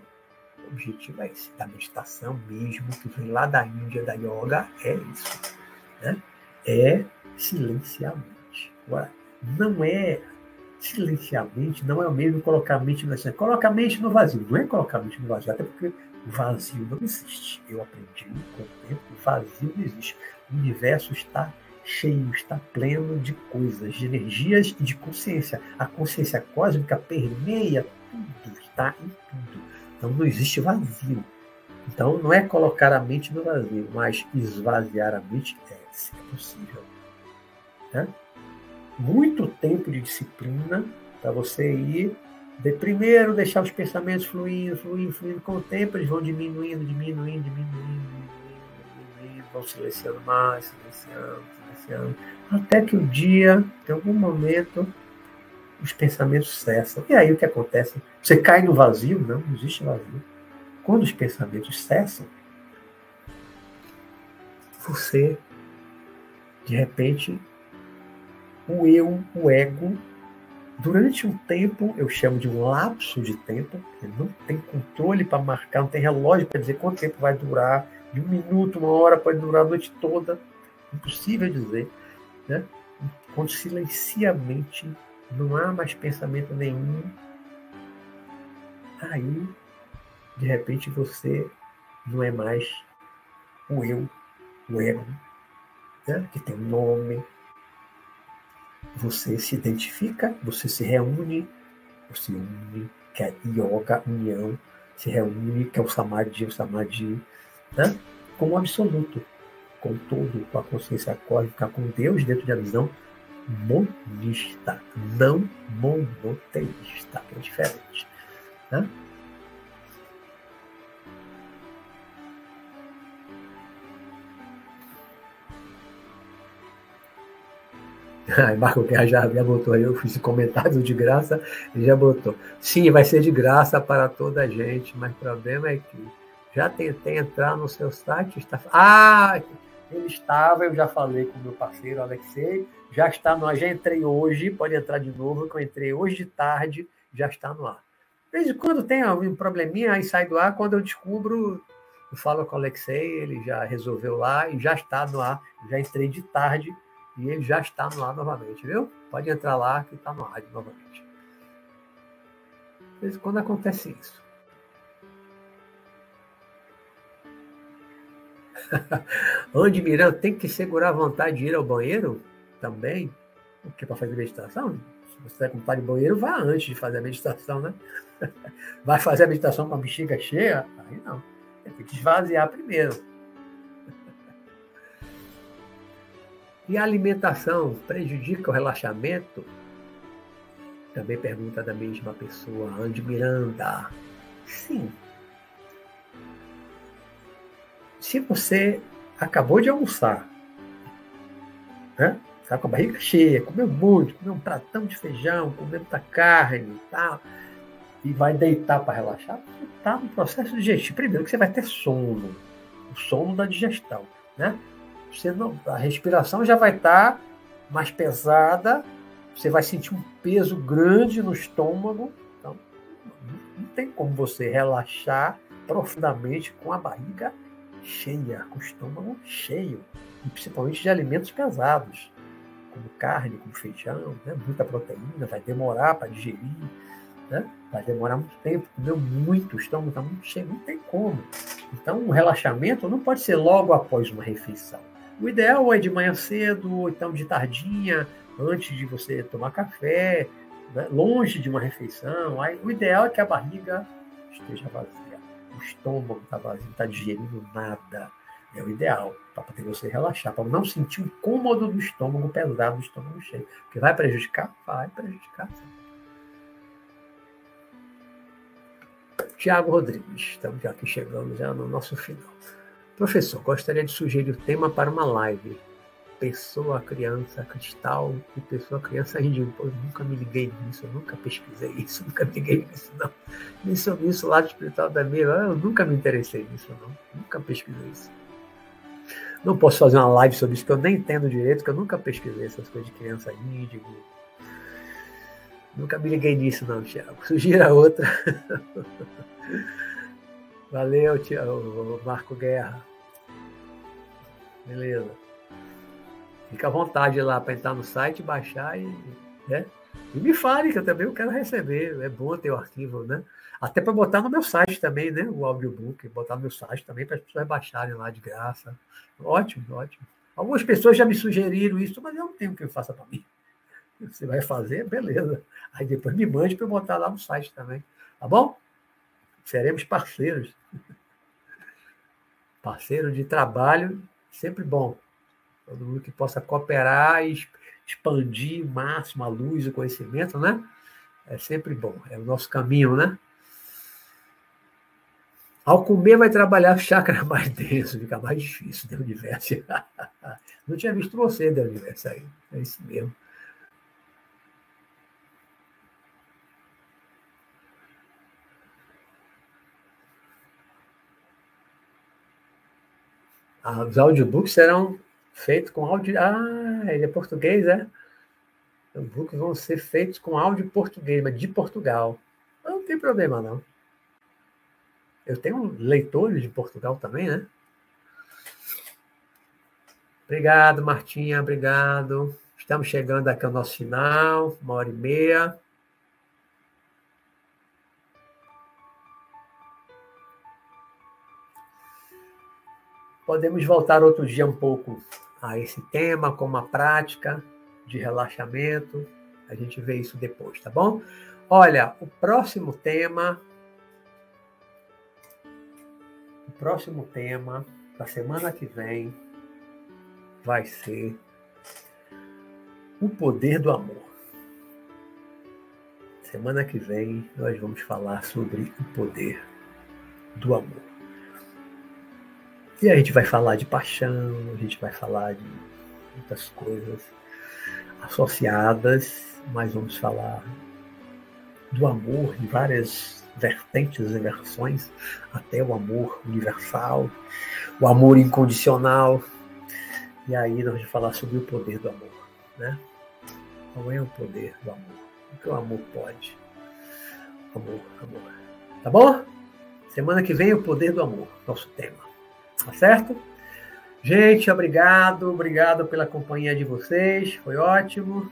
objetivo é esse, da meditação mesmo, que vem lá da Índia, da yoga, é isso. Né? É silenciamente. Agora, não é silenciamente, não é o mesmo colocar a mente no vazio. Coloca a mente no vazio, não é colocar a mente no vazio, até porque vazio não existe. Eu aprendi com o tempo o vazio não existe. O universo está cheio, está pleno de coisas, de energias e de consciência. A consciência cósmica permeia tudo, está em tudo. Então não existe vazio. Então não é colocar a mente no vazio, mas esvaziar a mente é, é possível. Né? Muito tempo de disciplina para você ir de primeiro deixar os pensamentos fluindo, fluindo, fluindo. Com o tempo eles vão diminuindo, diminuindo, diminuindo, diminuindo, diminuindo vão silenciando mais, silenciando, silenciando, até que o dia, em algum momento, os pensamentos cessam. E aí o que acontece? Você cai no vazio? Não, não existe vazio. Quando os pensamentos cessam, você, de repente, o eu, o ego, durante um tempo, eu chamo de um lapso de tempo, não tem controle para marcar, não tem relógio para dizer quanto tempo vai durar, de um minuto, uma hora, pode durar a noite toda, impossível dizer, né? quando silencia a mente não há mais pensamento nenhum. Aí, de repente, você não é mais o eu, o ego, né? que tem um nome. Você se identifica, você se reúne, você une, que é yoga, união, se reúne, que é o samadhi, o samadhi, né? o absoluto, com todo, com a consciência cósmica, com Deus dentro da visão monista, não monoteísta, que é diferente. Né? Aí Marco Guerra já, já botou aí, eu fiz comentário de graça, ele já botou. Sim, vai ser de graça para toda a gente, mas o problema é que já tentei entrar no seu site, está. Ah, ele estava, eu já falei com o meu parceiro Alexei, já está no ar, já entrei hoje, pode entrar de novo, que eu entrei hoje de tarde, já está no ar. De vez em quando tem algum probleminha, aí sai do ar, quando eu descubro, eu falo com o Alexei, ele já resolveu lá e já está no ar. Já entrei de tarde e ele já está no ar novamente, viu? Pode entrar lá que está no ar novamente. De vez em quando acontece isso. Andy Miranda tem que segurar a vontade de ir ao banheiro também, porque para fazer meditação, você está com vontade de banheiro, vá antes de fazer a meditação, né? Vai fazer a meditação com a bexiga cheia? Aí não. Tem que esvaziar primeiro. E a alimentação prejudica o relaxamento? Também pergunta da mesma pessoa, Andy Miranda. Sim, se você acabou de almoçar, né? Está com a barriga cheia, comeu muito, comeu um pratão de feijão, comeu muita carne e tal, e vai deitar para relaxar, está no processo digestivo. Primeiro que você vai ter sono, o sono da digestão, né? Você não, a respiração já vai estar tá mais pesada, você vai sentir um peso grande no estômago, então não tem como você relaxar profundamente com a barriga cheia, com o estômago cheio, e principalmente de alimentos pesados, como carne, como feijão, né? muita proteína, vai demorar para digerir, né? vai demorar muito tempo, comeu muito, o estômago está muito cheio, não tem como. Então, o relaxamento não pode ser logo após uma refeição. O ideal é de manhã cedo, ou então de tardinha, antes de você tomar café, né? longe de uma refeição. Aí, o ideal é que a barriga esteja vazia o estômago está vazio, não está digerindo nada. É o ideal, para poder você relaxar, para não sentir o cômodo do estômago pesado, do estômago cheio. Porque vai prejudicar? Vai prejudicar. Tiago Rodrigues, estamos já aqui chegando já no nosso final. Professor, gostaria de sugerir o tema para uma live pessoa, criança, cristal e pessoa, criança. Pô, eu nunca me liguei nisso, eu nunca pesquisei isso, nunca me liguei nisso, não. Isso lá do espiritual da minha, eu nunca me interessei nisso, não. Nunca pesquisei isso. Não posso fazer uma live sobre isso, que eu nem entendo direito, que eu nunca pesquisei essas coisas de criança índigo. Nunca me liguei nisso, não, Tiago. Sugira outra. Valeu, Tiago, Marco Guerra. Beleza. Fica à vontade lá para entrar no site, baixar e, né? E me fale, que eu também quero receber. É bom ter o arquivo, né? Até para botar no meu site também, né? O audiobook, botar no meu site também para as pessoas baixarem lá de graça. Ótimo, ótimo. Algumas pessoas já me sugeriram isso, mas eu não tenho que faça para mim. Você vai fazer, beleza. Aí depois me mande para eu botar lá no site também. Tá bom? Seremos parceiros. Parceiro de trabalho, sempre bom todo mundo que possa cooperar e expandir o máximo a luz e o conhecimento, né? É sempre bom, é o nosso caminho, né? Ao comer, vai trabalhar o chakra mais denso, fica mais difícil do universo. Não tinha visto você do universo aí. É isso mesmo. Ah, os audiobooks serão feito com áudio. Ah, ele é português, é? Os books vão ser feitos com áudio português, mas de Portugal. Não tem problema, não. Eu tenho leitores de Portugal também, né? Obrigado, Martinha, obrigado. Estamos chegando aqui ao nosso final, uma hora e meia. Podemos voltar outro dia um pouco a esse tema como a prática de relaxamento. A gente vê isso depois, tá bom? Olha, o próximo tema. Próximo tema da semana que vem vai ser o poder do amor. Semana que vem nós vamos falar sobre o poder do amor. E a gente vai falar de paixão, a gente vai falar de muitas coisas associadas, mas vamos falar do amor de várias vertentes e versões, até o amor universal, o amor incondicional. E aí nós vamos falar sobre o poder do amor, né? Qual é o poder do amor? O que o amor pode? Amor, amor. Tá bom? Semana que vem, o poder do amor, nosso tema. Tá certo? Gente, obrigado, obrigado pela companhia de vocês, foi ótimo.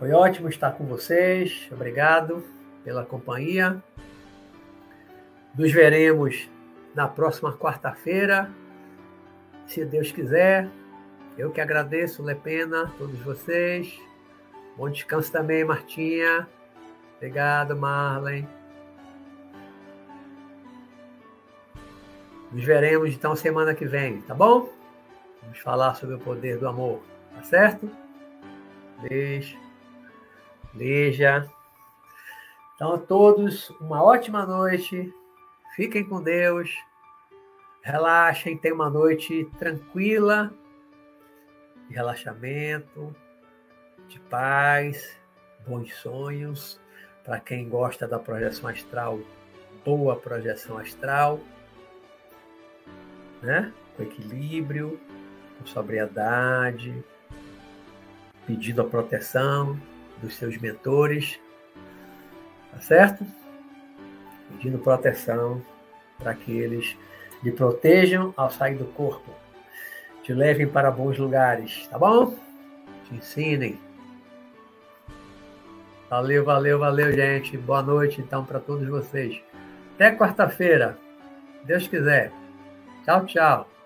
Foi ótimo estar com vocês, obrigado pela companhia. Nos veremos na próxima quarta-feira, se Deus quiser. Eu que agradeço, Lepena, todos vocês. Bom descanso também, Martinha. Obrigado, Marlene. Nos veremos então semana que vem, tá bom? Vamos falar sobre o poder do amor, tá certo? Beijo. Beija. Então, a todos, uma ótima noite. Fiquem com Deus. Relaxem, tenham uma noite tranquila, de relaxamento, de paz, bons sonhos. Para quem gosta da projeção astral, boa projeção astral né? com equilíbrio, com sobriedade, pedindo a proteção dos seus mentores, tá certo? Pedindo proteção para que eles lhe protejam ao sair do corpo, te levem para bons lugares, tá bom? Te ensinem. Valeu, valeu, valeu, gente. Boa noite, então, para todos vocês. Até quarta-feira, Deus quiser. Tchau, tchau.